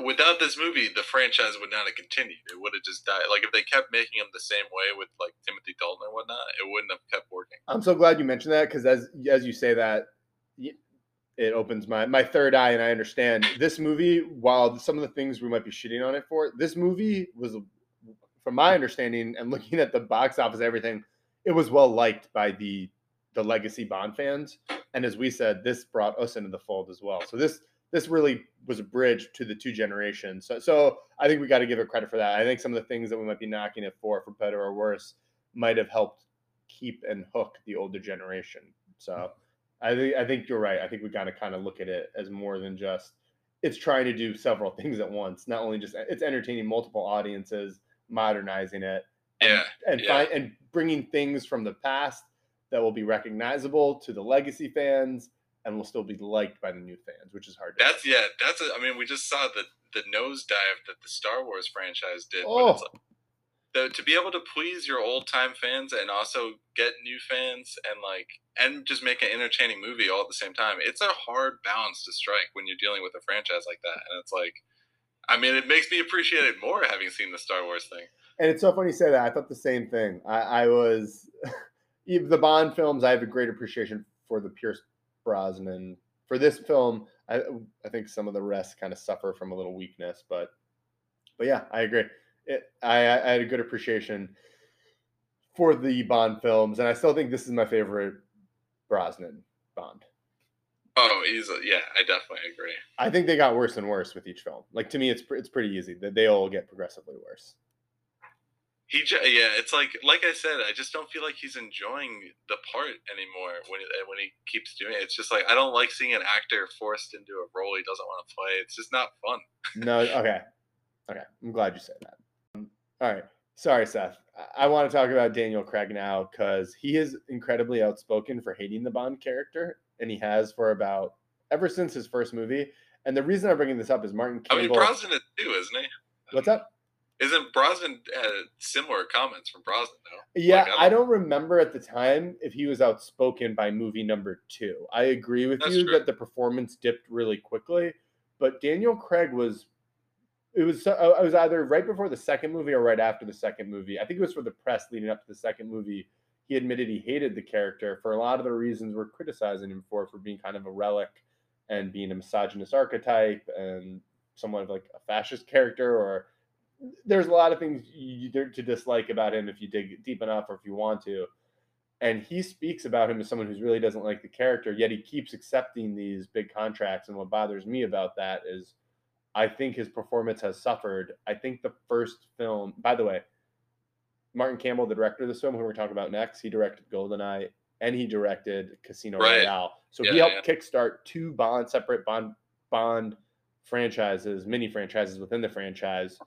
without this movie, the franchise would not have continued. It would have just died. Like if they kept making them the same way with like Timothy Dalton or whatnot, it wouldn't have kept working. I'm so glad you mentioned that because as as you say that, it opens my my third eye, and I understand this movie. While some of the things we might be shitting on it for, this movie was, from my understanding and looking at the box office, everything, it was well liked by the the legacy Bond fans. And as we said, this brought us into the fold as well. So this this really was a bridge to the two generations. So so I think we got to give it credit for that. I think some of the things that we might be knocking it for, for better or worse, might have helped keep and hook the older generation. So I think I think you're right. I think we got to kind of look at it as more than just it's trying to do several things at once. Not only just eh, it's entertaining multiple audiences, modernizing it, and, Yeah, and yeah. find and bringing things from the past that will be recognizable to the legacy fans and will still be liked by the new fans, which is hard. To That's yeah. That's a, I mean, we just saw the the nosedive that the Star Wars franchise did. Oh. It's like, the, to be able to please your old time fans and also get new fans and like and just make an entertaining movie all at the same time. It's a hard balance to strike when you're dealing with a franchise like that. And it's like, I mean, it makes me appreciate it more having seen the Star Wars thing. And it's so funny you say that. I thought the same thing. I, I was the Bond films. I have a great appreciation for the Pierce Brosnan. For this film, I I think some of the rest kind of suffer from a little weakness, but but yeah, I agree. It, I, I had a good appreciation for the Bond films, and I still think this is my favorite Brosnan Bond. Oh, easily. Yeah, I definitely agree. I think they got worse and worse with each film. Like to me, it's it's pretty easy that they all get progressively worse. he yeah, it's like like I said, I just don't feel like he's enjoying the part anymore when he, when he keeps doing it. It's just like I don't like seeing an actor forced into a role he doesn't want to play. It's just not fun. no, okay, okay. I'm glad you said that. All right, sorry, Seth. I, I want to talk about Daniel Craig now because he is incredibly outspoken for hating the Bond character, and he has for about ever since his first movie. And the reason I'm bringing this up is Martin Campbell. I mean, Brosnan is too, isn't he? What's up? Isn't Brosnan uh, similar comments from Brosnan though? Yeah, like, I, don't, I, don't, remember at the time if he was outspoken by movie number two. I agree with you true. that the performance dipped really quickly, but Daniel Craig was. It was uh, it was either right before the second movie or right after the second movie. I think it was for the press leading up to the second movie. He admitted he hated the character for a lot of the reasons we're criticizing him for, for being kind of a relic and being a misogynist archetype and somewhat of like a fascist character or there's a lot of things you, to dislike about him if you dig deep enough or if you want to. And he speaks about him as someone who really doesn't like the character, yet he keeps accepting these big contracts. And what bothers me about that is I think his performance has suffered. I think the first film, by the way, Martin Campbell, the director of this film, who we're talking about next, he directed Goldeneye and he directed Casino right. Royale. So yeah, he helped yeah. kickstart two Bond separate Bond Bond franchises, mini franchises within the franchise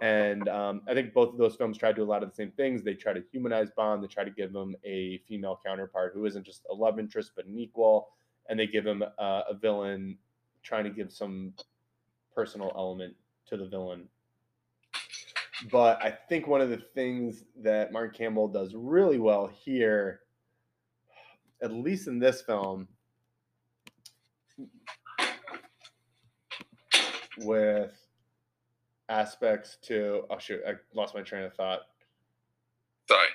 and um, I think both of those films try to do a lot of the same things. They try to humanize Bond. They try to give him a female counterpart who isn't just a love interest but an equal, and they give him uh, a villain trying to give some personal element to the villain. But I think one of the things that Mark Campbell does really well here, at least in this film, with aspects to oh shoot i lost my train of thought. Sorry.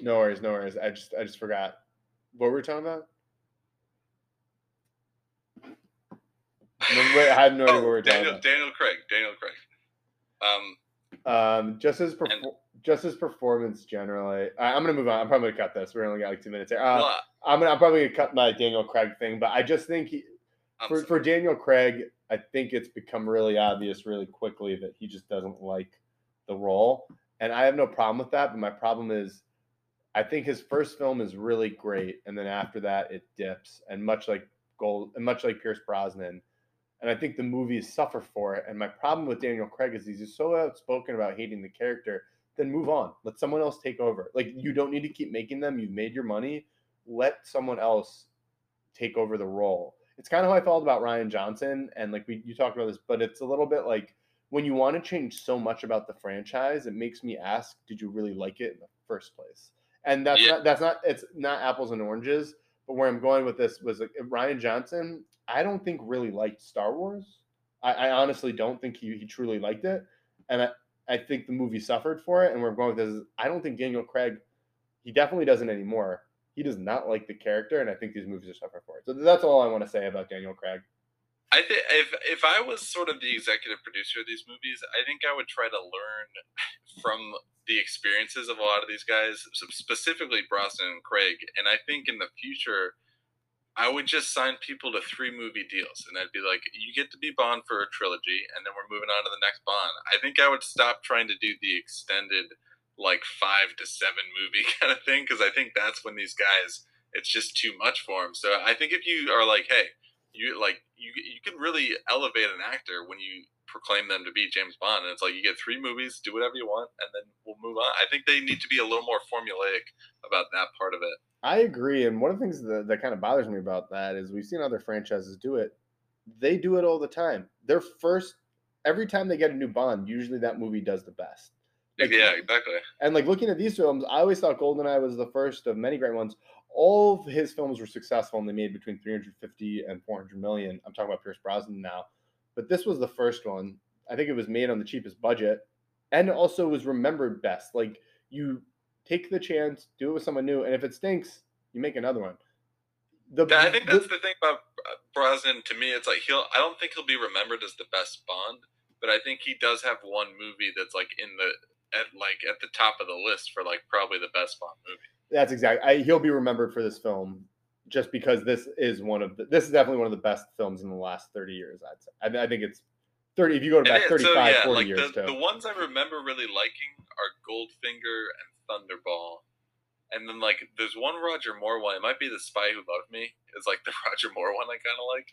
No worries no worries. I just i just forgot. What were we talking about no, wait, i have no idea oh, what we're daniel, talking about. Daniel craig daniel craig. Um um just as perfor- and, just his performance generally. I, am gonna move on. I'm probably gonna cut this. We're only got like two minutes here. Uh, well, i'm gonna i'm probably gonna cut my daniel craig thing but i just think he for, for daniel craig I think it's become really obvious really quickly that he just doesn't like the role. And I have no problem with that. But my problem is, I think his first film is really great, and then after that it dips, and much like Gold, and much like Pierce Brosnan, and I think the movies suffer for it. And my problem with Daniel Craig is he's so outspoken about hating the character. Then move on. Let someone else take over. Like you don't need to keep making them. You've made your money. Let someone else take over the role it's kind of how I felt about Rian Johnson. And like we you talked about this, but it's a little bit like when you want to change so much about the franchise, it makes me ask, did you really like it in the first place? And that's yeah. not that's not it's not apples and oranges. But where I'm going with this was like Rian Johnson. I don't think really liked Star Wars. I, I honestly don't think he, he truly liked it, and I, I think the movie suffered for it. And where I'm going with this is I don't think Daniel Craig, he definitely doesn't anymore he does not like the character, and I think these movies are suffering for it. So that's all I want to say about Daniel Craig. I think if if I was sort of the executive producer of these movies, I think I would try to learn from the experiences of a lot of these guys, specifically Brosnan and Craig. And I think in the future, I would just sign people to three movie deals, and I'd be like, "You get to be Bond for a trilogy, and then we're moving on to the next Bond." I think I would stop trying to do the extended like five to seven movie kind of thing because I think that's when these guys it's just too much for them. So I think if you are like, hey, you like you you can really elevate an actor when you proclaim them to be James Bond, and it's like you get three movies, do whatever you want, and then we'll move on. I think they need to be a little more formulaic about that part of it. I agree, and one of the things that, that kind of bothers me about that is we've seen other franchises do it. They do it all the time. Their first, every time they get a new Bond, usually that movie does the best. Like, yeah, exactly. And like looking at these films, I always thought Goldeneye was the first of many great ones. All of his films were successful and they made between 350 and 400 million. I'm talking about Pierce Brosnan now. But this was the first one. I think it was made on the cheapest budget and also was remembered best. Like you take the chance, do it with someone new, and if it stinks, you make another one. The, I think that's the, the thing about Brosnan. To me, it's like he'll. I don't think he'll be remembered as the best Bond, but I think he does have one movie that's like in the at like at the top of the list for like probably the best Bond movie. That's exactly. he'll be remembered for this film just because this is one of the. This is definitely one of the best films in the last thirty years. I'd say. I, I think it's 30 if you go to And back it- 35 so yeah, 40 like years the, too the ones I remember really liking are Goldfinger and Thunderball. And then like there's one Roger Moore one. It might be the Spy Who Loved Me. It's like the Roger Moore one I kind of like.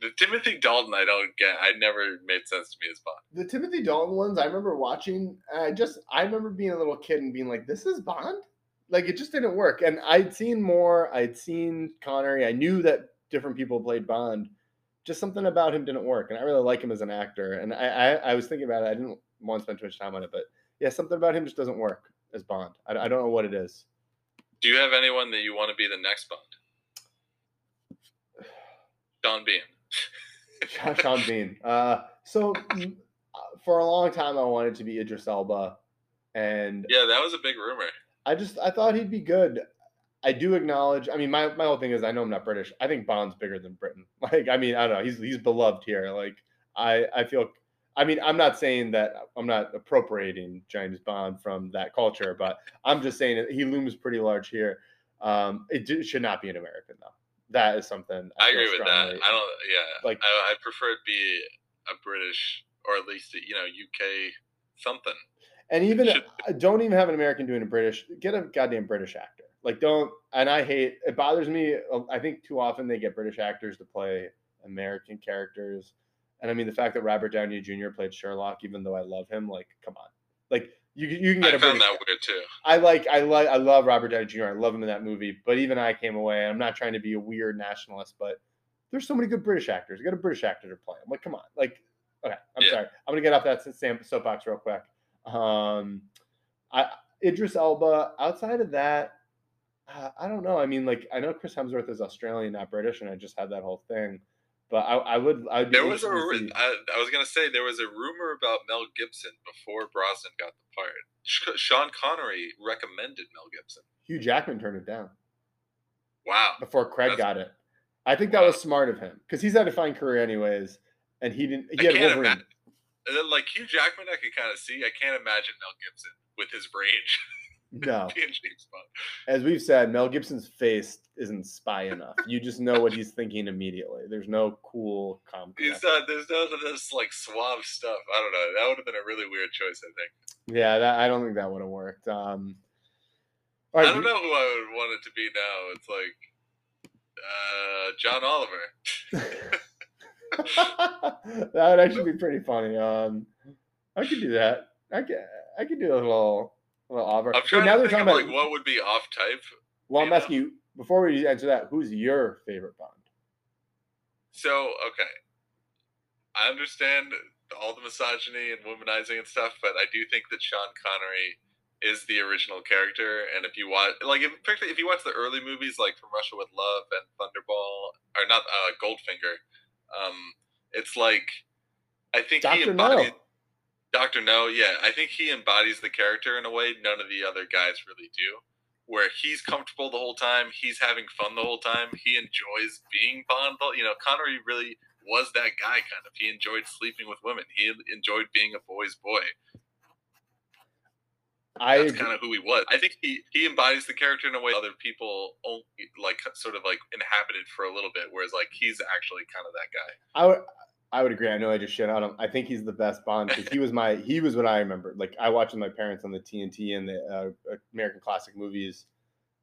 The Timothy Dalton I don't get. I never made sense to me as Bond. the timothy dalton ones i remember watching and i just i remember being a little kid and being like this is bond like it just didn't work and i'd seen more i'd seen connery i knew that different people played bond just something about him didn't work and i really like him as an actor and i i, I was thinking about it i didn't want to spend too much time on it but yeah something about him just doesn't work as bond i, I don't know what it is Do you have anyone that you want to be the next Bond? Sean Bean. Sean- Bean. Uh, so mm, uh, for a long time, I wanted to be Idris Elba, and Yeah, that was a big rumor. I just I thought he'd be good. I do acknowledge. I mean, my, my whole thing is I know I'm not British. I think Bond's bigger than Britain. Like, I mean, I don't know. He's he's beloved here. Like, I I feel. I mean, I'm not saying that I'm not appropriating James Bond from that culture, but I'm just saying that he looms pretty large here. Um, it, d- should not be an American though. That is something I feel agree with that. I don't. Yeah, Like- I, I prefer it be a British or at least a, you know UK something. And even don't even have an American doing a British. Get a goddamn British actor. Like don't. And I hate. It bothers me. uh, I think too often they get British actors to play American characters. And I mean the fact that Robert Downey Jr. played Sherlock, even though I love him, like come on, like you you can get a found British. that weird too. I like I like I love Robert Downey Jr. I love him in that movie. But even I came away. I'm not trying to be a weird nationalist, but there's so many good British actors. You got a British actor to play. I'm like, come on, like okay. I'm Yeah. sorry. I'm gonna get off that soapbox real quick. Um, I Idris Elba. Outside of that, uh, I don't know. I mean, like I know Chris Hemsworth is Australian, not British, and I just had that whole thing. But I, I would. I'd be There was a. interested to ru- see- I, I was gonna say there was a rumor about Mel Gibson before Brosnan got the part. Sh- Sean Connery recommended Mel Gibson. Hugh Jackman turned it down. Wow. before Craig That's- got it. I think that Wow. was smart of him because he's had a fine career anyways, and he didn't. He I had Wolverine. imagine. And then, like Hugh Jackman, I could kind of see. I can't imagine Mel Gibson with his rage No, being James Bond. as we've said, Mel Gibson's face isn't spy enough. You just know what he's thinking immediately. There's no cool calm. He's not. There's none of this like suave stuff. I don't know. That would have been a really weird choice. I think. Yeah, that, I don't think that would have worked. Um, all I don't know who I would want it to be now. It's like uh, John Oliver. that would actually be pretty funny. Um, I could do that. I could. I could do a little, a little Oliver. I'm trying now to they're talking about. like what would be off type. well, I'm know? asking you before we answer that. Who's your favorite Bond? So okay, I understand all the misogyny and womanizing and stuff, but I do think that Sean Connery is the original character. And if you watch, like, if, particularly if you watch the early movies, like From Russia with Love and Thunderball, or not uh, Goldfinger, um, it's like I think he Doctor No. embodies Doctor No. Yeah, I think he embodies the character in a way none of the other guys really do. Where he's comfortable the whole time, he's having fun the whole time, he enjoys being Bond. You know, Connery really was that guy kind of. He enjoyed sleeping with women. He enjoyed being a boy's boy. I That's kind of who he was. I think he he embodies the character in a way other people only like sort of like inhabited for a little bit, whereas like he's actually kind of that guy. I would I would agree. I know I just shit on him. I think he's the best Bond because he was my he was what I remember. Like I watched with my parents on the TNT and the uh, American classic movies.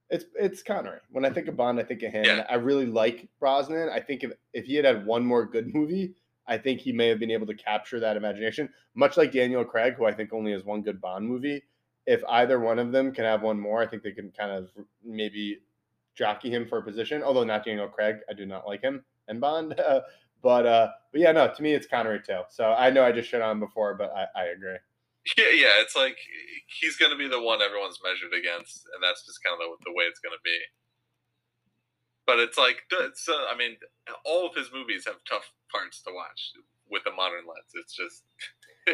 It's it's Connery. When I think of Bond, I think of him. Yeah. I really like Brosnan. I think if if he had had one more good movie, I think he may have been able to capture that imagination. Much like Daniel Craig, who I think only has one good Bond movie. If either one of them can have one more, I think they can kind of maybe jockey him for a position. Although not Daniel Craig, I do not like him and Bond. but uh, but yeah, no, to me it's Connery too. So I know I just shit on him before, but I, I agree. Yeah, yeah, it's like he's going to be the one everyone's measured against, and that's just kind of the, the way it's going to be. But it's like, it's, uh, I mean, all of his movies have tough parts to watch with a modern lens. It's just,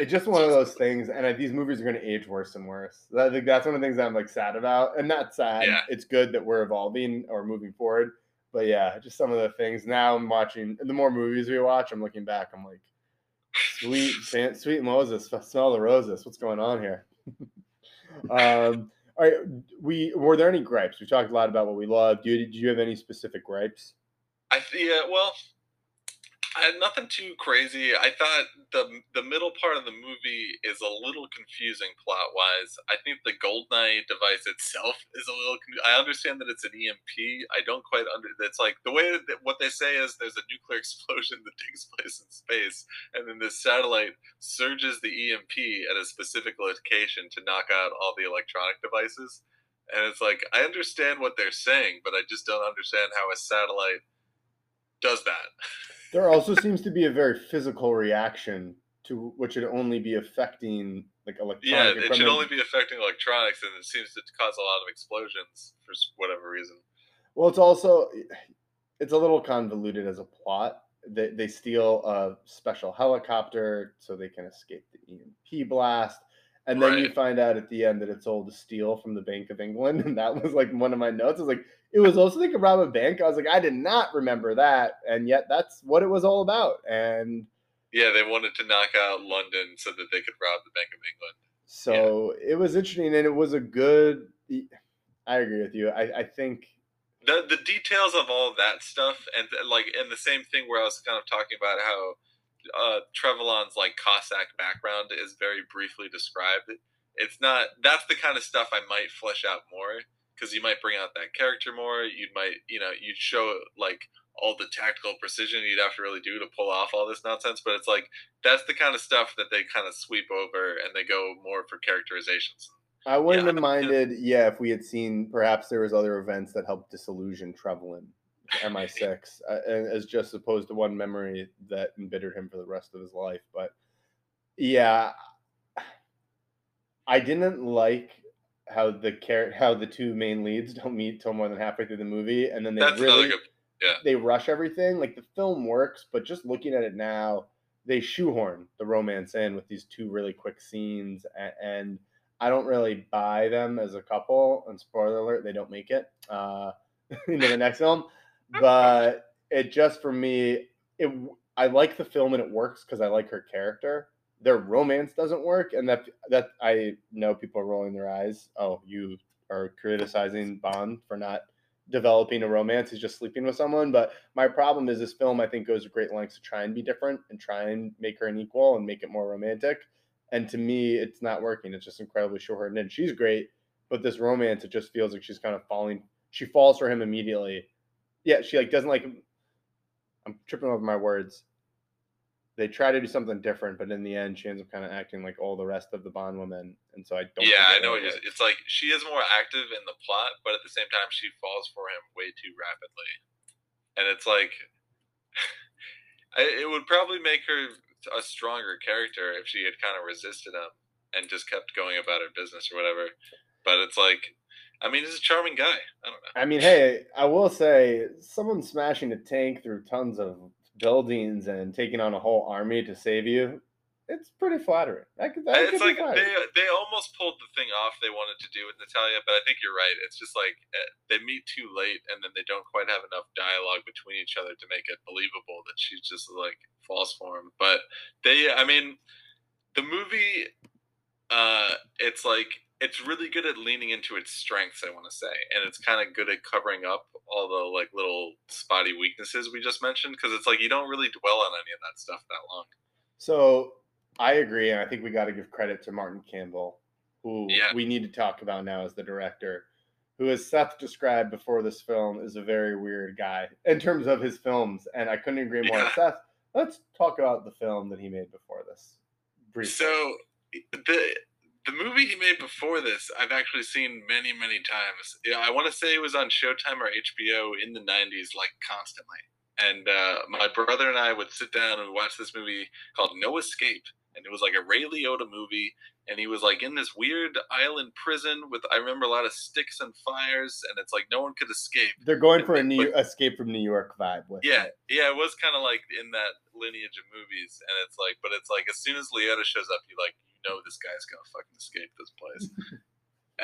It's just one of those things, and I, these movies are going to age worse and worse. I think that's one of the things that I'm like sad about, and not sad. Yeah. It's good that we're evolving or moving forward. But yeah, just some of the things. Now I'm watching. The more movies we watch, I'm looking back. I'm like, sweet, sweet Moses, smell the roses. What's going on here? um, all right, we were there any gripes? We talked a lot about what we love. Do you, did you have any specific gripes? I yeah, well, I, nothing too crazy. I thought the the middle part of the movie is a little confusing plot wise. I think the Goldeneye device itself is a little. I understand that it's an EMP. I don't quite under. It's like the way that what they say is there's a nuclear explosion that takes place in space, and then this satellite surges the EMP at a specific location to knock out all the electronic devices. And it's like I understand what they're saying, but I just don't understand how a satellite does that. there also seems to be a very physical reaction to which should only be affecting like electronic. Yeah, equipment. it should only be affecting electronics, and it seems to cause a lot of explosions for whatever reason. Well, it's also it's a little convoluted as a plot. They they steal a special helicopter so they can escape the EMP blast. And then right. you find out at the end that it's all to steal from the Bank of England. And that was like one of my notes. I was like, it was also like a rob a bank. I was like, I did not remember that. And yet that's what it was all about. And yeah, they wanted to knock out London so that they could rob the Bank of England. So yeah. it was interesting and it was a good I agree with you. I, I think the the details of all that stuff and like and the same thing where I was kind of talking about how uh, Trevelyan's like Cossack background is very briefly described. It's not that's the kind of stuff I might flesh out more because you might bring out that character more. You might you know you'd show like all the tactical precision you'd have to really do to pull off all this nonsense. But it's like that's the kind of stuff that they kind of sweep over and they go more for characterizations. I wouldn't yeah, have minded, yeah, if we had seen perhaps there was other events that helped disillusion Trevelyan MI6 uh, as just opposed to one memory that embittered him for the rest of his life. But yeah, I didn't like how the char- how the two main leads don't meet till more than halfway through the movie, and then they That's really good, yeah. they rush everything. Like the film works, but just looking at it now, they shoehorn the romance in with these two really quick scenes, and, and I don't really buy them as a couple. And spoiler alert, they don't make it uh, into the next film but it just for me, it I like the film and it works because I like her character. Their romance doesn't work, and that that I know people are rolling their eyes. Oh, you are criticizing Bond for not developing a romance. He's just sleeping with someone. But my problem is this film I think goes to great lengths to try and be different and try and make her an equal and make it more romantic. And to me, it's not working. It's just incredibly short and she's great, but this romance it just feels like she's kind of falling. She falls for him immediately yeah, she like doesn't like. I'm tripping over my words. They try to do something different, but in the end, she ends up kind of acting like all the rest of the Bond women, and so I don't. Yeah, I know. It's, it's like she is more active in the plot, but at the same time, she falls for him way too rapidly, and it's like, it would probably make her a stronger character if she had kind of resisted him and just kept going about her business or whatever. But it's like I mean, he's a charming guy. I don't know. I mean, hey, I will say, someone smashing a tank through tons of buildings and taking on a whole army to save you, it's pretty flattering. That could, that it's like they they almost pulled the thing off they wanted to do with Natalia, but I think you're right. It's just like eh, they meet too late, and then they don't quite have enough dialogue between each other to make it believable that she just like falls for him. But they, I mean, the movie, uh, it's like it's really good at leaning into its strengths, I want to say, and it's kind of good at covering up all the like little spotty weaknesses we just mentioned because it's like you don't really dwell on any of that stuff that long. So I agree, and I think we got to give credit to Martin Campbell, who yeah. we need to talk about now as the director, who, as Seth described before this film, is a very weird guy in terms of his films, and I couldn't agree more. Yeah. Seth, let's talk about the film that he made before this. Briefly. So the the movie he made before this, I've actually seen many, many times. I want to say it was on Showtime or HBO in the '90s, like constantly. And uh, my brother and I would sit down and watch this movie called No Escape, and it was like a Ray Liotta movie. And he was like in this weird island prison with I remember a lot of sticks and fires, and it's like no one could escape. They're going for a new but, escape from New York vibe. yeah, it. yeah, it was kind of like in that lineage of movies, and it's like, but it's like as soon as Liotta shows up, you like you know this guy's gonna fucking escape this place.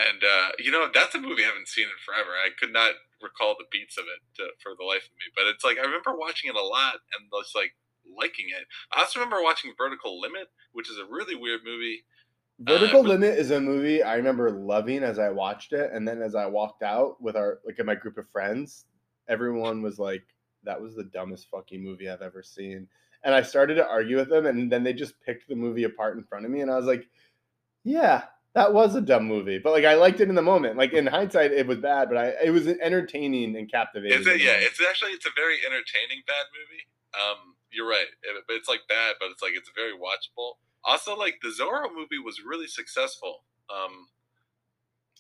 and uh, you know, that's a movie I haven't seen in forever. I could not recall the beats of it to, for the life of me. But it's like I remember watching it a lot and it's like liking it. I also remember watching Vertical Limit, which is a really weird movie. Vertical uh, Limit is a movie I remember loving as I watched it, and then as I walked out with our like in my group of friends, everyone was like, that was the dumbest fucking movie I've ever seen. And I started to argue with them, and then they just picked the movie apart in front of me, and I was like, yeah, that was a dumb movie. But like I liked it in the moment. Like in hindsight, it was bad, but I it was entertaining and captivating. Yeah, it's actually it's a very entertaining bad movie. Um, you're right, it, it's like bad, but it's like it's very watchable. Also, like the Zorro movie was really successful. Um,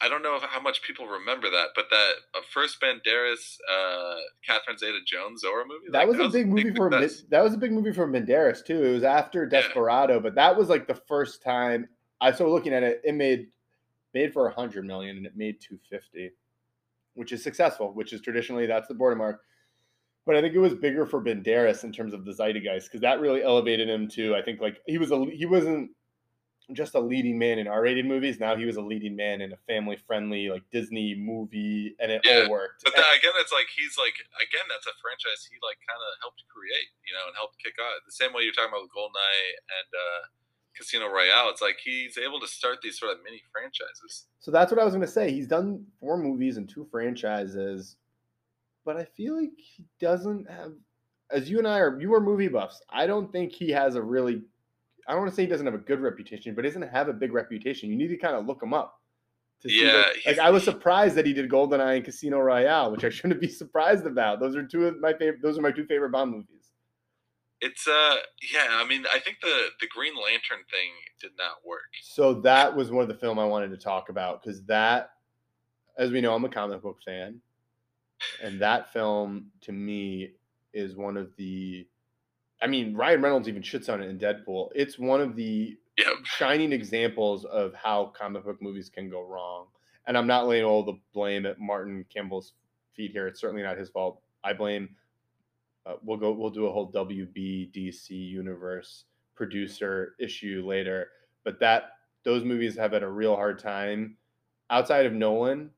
I don't know if, how much people remember that, but that uh, first Banderas, uh, Catherine Zeta-Jones Zorro movie. That like, was a big movie for success. that was a big movie for Banderas too. It was after Yeah. Desperado, but that was like the first time I started looking at it. It made made for a hundred million, and it made two fifty, which is successful. Which is traditionally that's the border mark. But I think it was bigger for Banderas in terms of the zeitgeist because that really elevated him to. I think like he was a he wasn't just a leading man in R-rated movies. Now he was a leading man in a family-friendly like Disney movie, and it Yeah, all worked. But then again, it's like he's like again, that's a franchise he like kind of helped create, you know, and helped kick off. The same way you're talking about Goldeneye and uh, Casino Royale. It's like he's able to start these sort of mini franchises. So that's what I was going to say. He's done four movies and two franchises, but I feel like he doesn't have, as you and I are, you are movie buffs. I don't think he has a really, I don't want to say he doesn't have a good reputation, but he doesn't have a big reputation. You need to kind of look him up. To see Yeah, like I was surprised that he did Goldeneye and Casino Royale, which I shouldn't be surprised about. Those are two of my favorite. Those are my two favorite Bond movies. It's uh, yeah. I mean, I think the the Green Lantern thing did not work. So that was one of the film I wanted to talk about because that, as we know, I'm a comic book fan, and that film to me is one of the. I mean, Ryan Reynolds even shits on it in Deadpool. It's one of the Yeah, shining examples of how comic book movies can go wrong. And I'm not laying all the blame at Martin Campbell's feet here. It's certainly not his fault. I blame. Uh, we'll go. We'll do a whole WBDC universe producer issue later. But that those movies have had a real hard time outside of Nolan,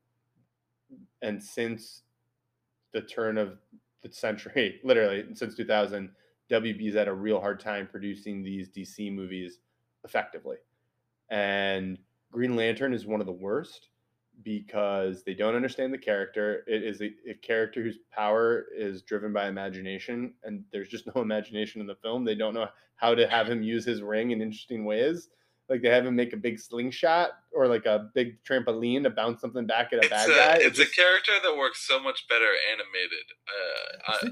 and since the turn of the century, literally since 2000, WB's had a real hard time producing these DC movies effectively. And Green Lantern is one of the worst because they don't understand the character. It is a, a character whose power is driven by imagination, and there's just no imagination in the film. They don't know how to have him use his ring in interesting ways. Like they have him make a big slingshot or like a big trampoline to bounce something back at a it's bad a guy. it's just- a character that works so much better animated.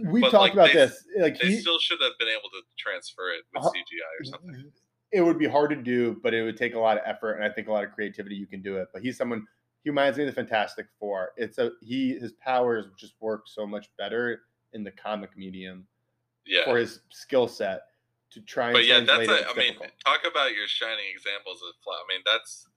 Uh, We've talked like, about they- this. Like They he, still should have been able to transfer it with Uh, CGI or something. it would be hard to do, but it would take a lot of effort, and I think a lot of creativity. You can do it, but he's someone. He reminds me of the Fantastic Four. It's a he. His powers just work so much better in the comic medium Yeah. for his skill set to try and but yeah, that's a, I mean, talk about your shining examples of flaw. I mean, that's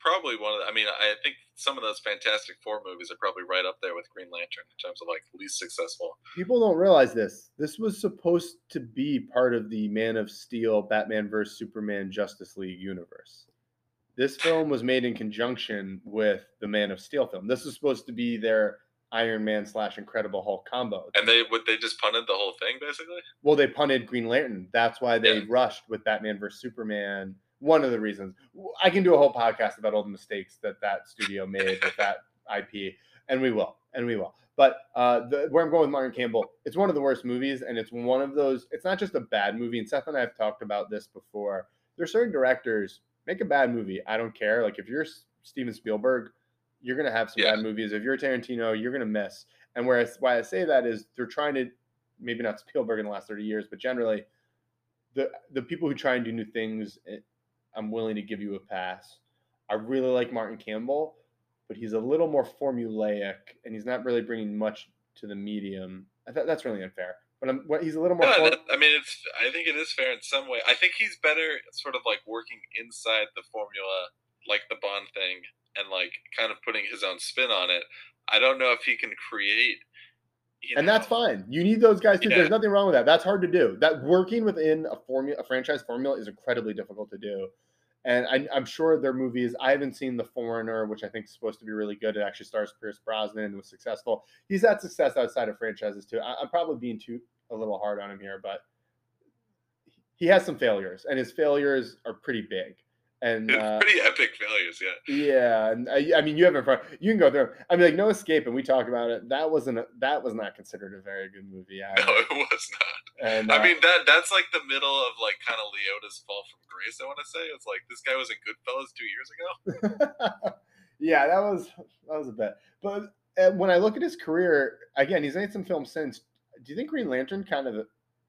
probably one of the, I mean, I think some of those Fantastic Four movies are probably right up there with Green Lantern in terms of like least successful. people don't realize this. This was supposed to be part of the Man of Steel, Batman vs Superman, Justice League universe. This film was made in conjunction with the Man of Steel film. This was supposed to be their Iron Man slash Incredible Hulk combo. And they would they just punted the whole thing basically. Well, they punted Green Lantern. That's why they Yeah. rushed with Batman vs Superman. One of the reasons I can do a whole podcast about all the mistakes that that studio made with that IP, and we will, and we will. But uh, the, where I'm going with Martin Campbell, it's one of the worst movies, and it's one of those. It's not just a bad movie. And Seth and I have talked about this before. There's certain directors make a bad movie. I don't care. Like if you're Steven Spielberg, you're gonna have some Yeah. bad movies. If you're Tarantino, you're gonna miss. And whereas why I say that is they're trying to maybe not Spielberg in the last 30 years, but generally the the people who try and do new things, eh, I'm willing to give you a pass. I really like Martin Campbell, but he's a little more formulaic, and he's not really bringing much to the medium. I thought that's really unfair. But I'm, what, he's a little more. Yeah, form- that, I mean, it's. I think it is fair in some way. I think he's better, sort of like working inside the formula, like the Bond thing, and like kind of putting his own spin on it. I don't know if he can create. and that's fine. You need those guys too. Yeah. There's nothing wrong with that. That's hard to do. That working within a formula, a franchise formula, is incredibly difficult to do. And I, I'm sure their movies. I haven't seen The Foreigner, which I think is supposed to be really good. It actually stars Pierce Brosnan and was successful. He's had success outside of franchises too. I, I'm probably being too a little hard on him here, but he has some failures, and his failures are pretty big. And uh, pretty epic failures. Yeah. Yeah, and I, I mean, you have in front. You can go through. I mean, like No Escape, and we talk about it. That wasn't. A, that was not considered a very good movie. No, Either. it was not. And I uh, mean that that's like the middle of like kind of Liotta's fall from grace. I want to say it's like this guy was in Goodfellas two years ago. yeah, that was that was a bit. But uh, when I look at his career, again, he's made some films since. Do you think Green Lantern kind of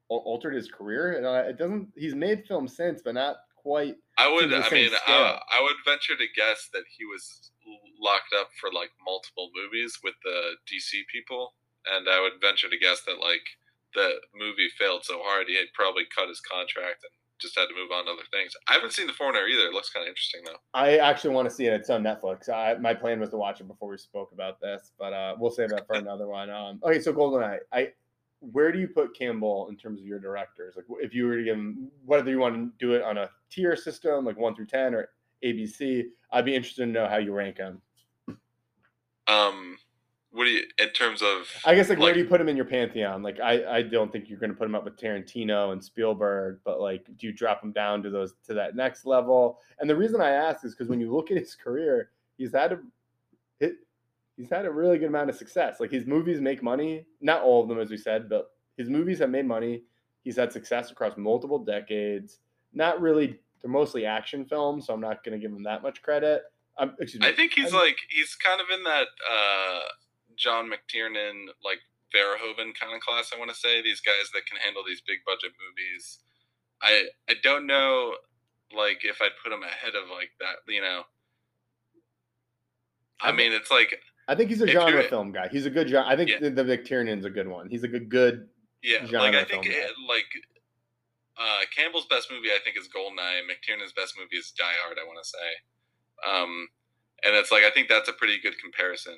altered his career? And, uh, It doesn't. He's made films since, but not quite. I would, I mean. I, I would venture to guess that he was locked up for like multiple movies with the DC people, and I would venture to guess that like the movie failed so hard he had probably cut his contract and just had to move on to other things. I haven't seen The Foreigner either. It looks kind of interesting though. I actually want to see it. It's on Netflix. I, my plan was to watch it before we spoke about this, but uh, we'll save that for another one. Um, okay, so Goldeneye. I where do you put Campbell in terms of your directors? Like, if you were to give him, whether you want to do it on a tier system, like one through ten or ABC, I'd be interested to know how you rank them. Um, what do you in terms of? I guess like, where do you put him in your pantheon? Like I, I don't think you're going to put him up with Tarantino and Spielberg, but like do you drop him down to those to that next level? And the reason I ask is because when you look at his career, he's had a hit, he's had a really good amount of success. Like his movies make money, not all of them as we said, but his movies have made money. He's had success across multiple decades. Not really, they're mostly action films, so I'm not going to give him that much credit. Um, excuse me. I think he's I'm- like he's kind of in that uh, John McTiernan like Verhoeven kind of class. I want to say these guys that can handle these big budget movies. I I don't know like if I'd put him ahead of like that. You know. I I- mean, it's like I think he's a genre film guy. He's a good genre. I think Yeah. the, the McTiernan's a good one. He's a good, good yeah, like I think it, like uh, Campbell's best movie I think is Goldeneye. McTiernan's best movie is Die Hard. I want to say, um, and it's like I think that's a pretty good comparison.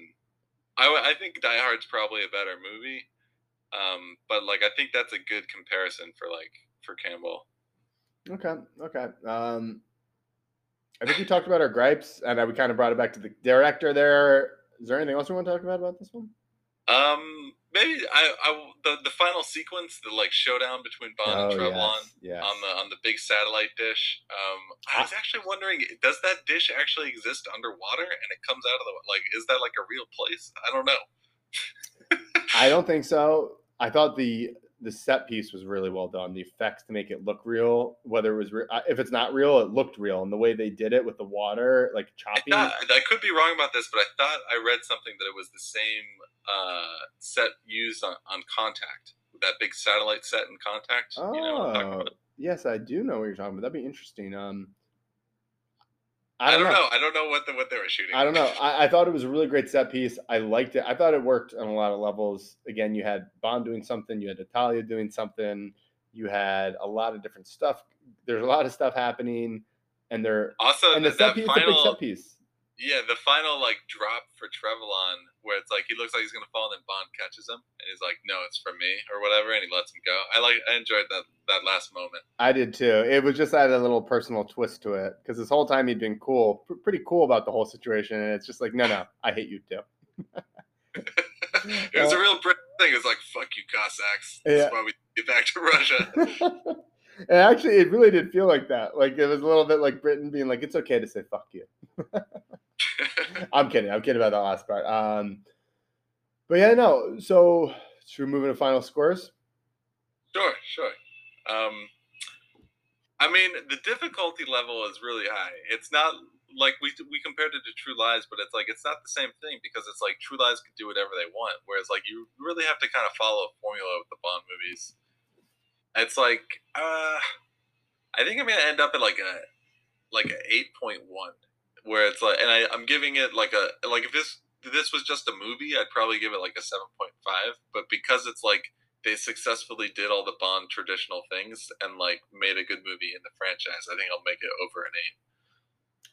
I, w- I think Die Hard's probably a better movie, um, but like I think that's a good comparison for like for Campbell. Okay, okay. Um, I think we talked about our gripes, and we kind of brought it back to the director. There, is there anything else we want to talk about about this one? Um, maybe I, I the the final sequence, the like showdown between Bond and Trevelyan. Oh, yes, yes. on the on the big satellite dish. Um, I was actually wondering, does that dish actually exist underwater and it comes out of the like? Is that like a real place? I don't know. I don't think so. I thought the the set piece was really well done. The effects to make it look real, whether it was re- if it's not real, it looked real, and the way they did it with the water, like I, chopping. thought, I could be wrong about this, but I thought I read something that it was the same uh, set used on, on Contact, that big satellite set in Contact. Oh, You know what I'm talking about? yes, I do know what you're talking about. That'd be interesting. Um, I don't, know. I don't know what the, what they were shooting. I don't know. I, I thought it was a really great set piece. I liked it. I thought it worked on a lot of levels. Again, you had Bond doing something, you had Natalia doing something, you had a lot of different stuff. There's a lot of stuff happening, and they're also, and the that, set that piece, final set piece. Yeah, the final like drop for Trevelyan, where it's like he looks like he's gonna fall, and then Bond catches him, and he's like, "No, it's for me" or whatever, and he lets him go. I like, I enjoyed that that last moment. I did too. It was just had a little personal twist to it because this whole time he'd been cool, pr- pretty cool about the whole situation, and it's just like, no, no, I hate you too. It was a uh, real Brit thing. It was like, "Fuck you, Cossacks." This Yeah. why we get back to Russia. and actually, it really did feel like that. Like it was a little bit like Britain being like, "It's okay to say fuck you." I'm kidding. I'm kidding about that last part. Um, but yeah, no. So should we move into final scores? Sure, sure. Um, I mean, the difficulty level is really high. It's not like we we compared it to True Lies, but it's like it's not the same thing because it's like True Lies can do whatever they want, whereas like you really have to kind of follow a formula with the Bond movies. It's like uh, I think I'm gonna end up at like a like a eight point one, where it's like, and I, I'm giving it like a like if this this was just a movie, I'd probably give it like a seven point five, but because it's like they successfully did all the Bond traditional things and like made a good movie in the franchise. I think I'll make it over an eight.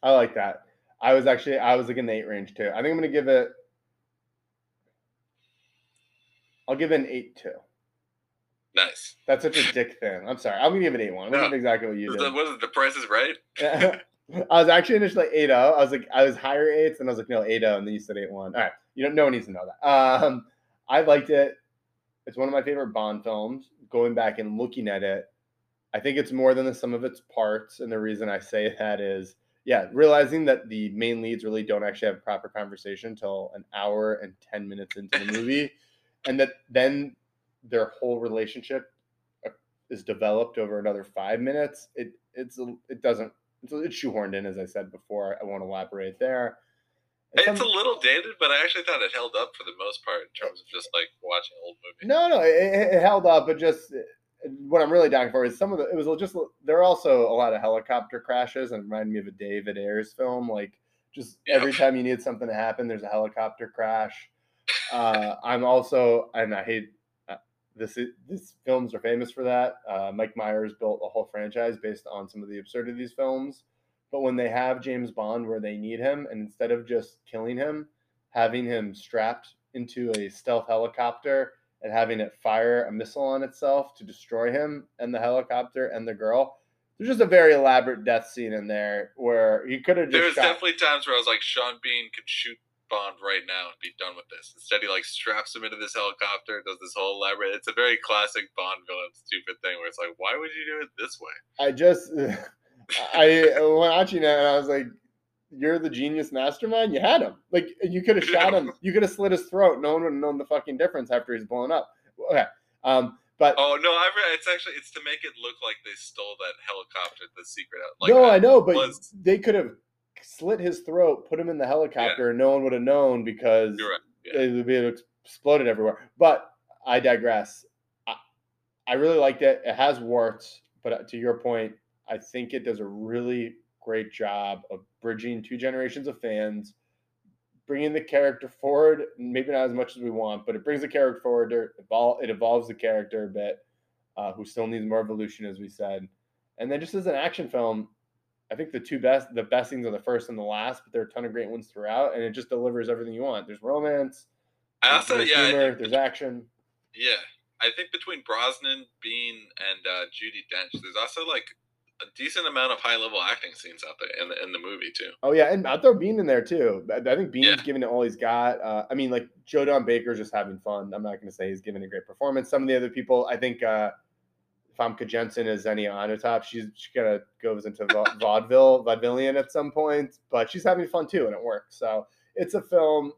I like that. I was actually I was like in the eight range too. I think I'm gonna give it. I'll give it an eight two. Nice. That's such a dick thing. I'm sorry. I'm gonna give it eight one. Gonna No. exactly what you did. the, what is it? The price is right. I was actually initially eight zero. I was like, I was higher eights, and I was like, no, eight zero, and then you said eight one. All right, you don't. No one needs to know that. Um, I liked it. It's one of my favorite Bond films. Going back and looking at it, I think it's more than the sum of its parts, and the reason I say that is yeah, realizing that the main leads really don't actually have proper conversation until an hour and 10 minutes into the movie, and that then their whole relationship uh, is developed over another five minutes. It it's it doesn't it's, it's shoehorned in as I said before. I won't elaborate there. It's some, a little dated, but I actually thought it held up for the most part in terms of just like watching old movies. No, no, it, it held up, but just what I'm really down for is some of the. It was just there are also a lot of helicopter crashes and remind me of a David Ayers film. Like just every time you need something to happen, there's a helicopter crash. Uh, I'm also, and I hate this. These films are famous for that. Uh, Mike Myers built a whole franchise based on some of the absurdity of these films. But when they have James Bond where they need him, and instead of just killing him, having him strapped into a stealth helicopter and having it fire a missile on itself to destroy him and the helicopter and the girl. There's just a very elaborate death scene in there where he could have. Just There's definitely times where I was like, Sean Bean could shoot Bond right now and be done with this. Instead, he like straps him into this helicopter, does this whole elaborate. It's a very classic Bond villain stupid thing where it's like, why would you do it this way? I just, I watching it and I was like, you're the genius mastermind. You had him. Like you could have shot him. You could have slit his throat. No one would have known the fucking difference after he's blown up. Okay. Um, but oh no, I re- it's actually it's to make it look like they stole that helicopter, the secret. Like, no, I know, but was... they could have slit his throat, put him in the helicopter, yeah. and no one would have known because right. yeah. it would be exploded everywhere. But I digress. I, I really liked it. It has warts, but to your point, I think it does a really great job of bridging two generations of fans, bringing the character forward. Maybe not as much as we want, but it brings the character forward. It evolves the character a bit, uh, who still needs more evolution, as we said. And then just as an action film, I think the two best, the best things are the first and the last, but there are a ton of great ones throughout, and it just delivers everything you want. There's romance. I also, there's yeah, humor, there's action. Yeah, I think between Brosnan, Bean, and uh, Judi Dench, there's also like a decent amount of high level acting scenes out there in the in the movie too. Oh yeah, and I'll throw Bean in there too. I think Bean's yeah. giving it all he's got. Uh, I mean, like Joe Don Baker's just having fun. I'm not going to say he's giving a great performance. Some of the other people, I think. Uh, Famke Janssen is Xenia Onatopp. She's she kind of goes into vaudeville, vaudevillian at some point, but she's having fun too, and it works. So it's a film.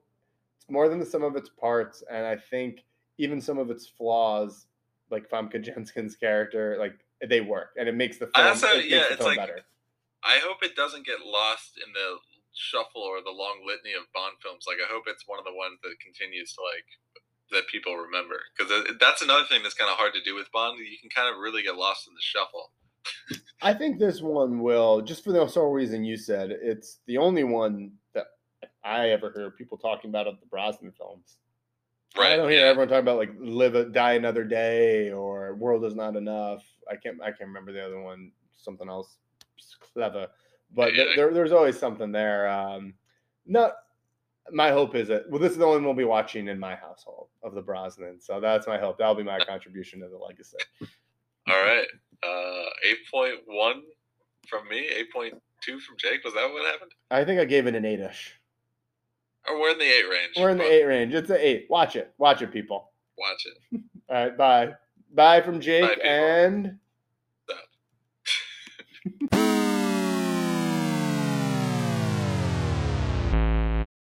It's more than the sum of its parts, and I think even some of its flaws, like Famke Janssen's character, like they work, and it makes the film. Also, it yeah, it's like better. I hope it doesn't get lost in the shuffle or the long litany of Bond films. Like I hope it's one of the ones that continues to like that people remember because that's another thing that's kind of hard to do with Bond. You can kind of really get lost in the shuffle. I think this one will, just for the sole reason you said, it's the only one that I ever hear people talking about of the Brosnan films. Right. I don't hear yeah. everyone talking about like live a die another day or world is not enough. I can't I can't remember the other one. Something else clever, but yeah. there, there's always something there. Um, not my hope is that well, this is the only one we'll be watching in my household of the Brosnan. So that's my hope. That'll be my contribution to the legacy. All right, uh, eight point one from me, eight point two from Jake. Was that what happened? I think I gave it an eight-ish. Or we're in the eight range. We're in the eight range. It's an eight. Watch it. Watch it, people. Watch it. All right. Bye. Bye from Jake Bye, and.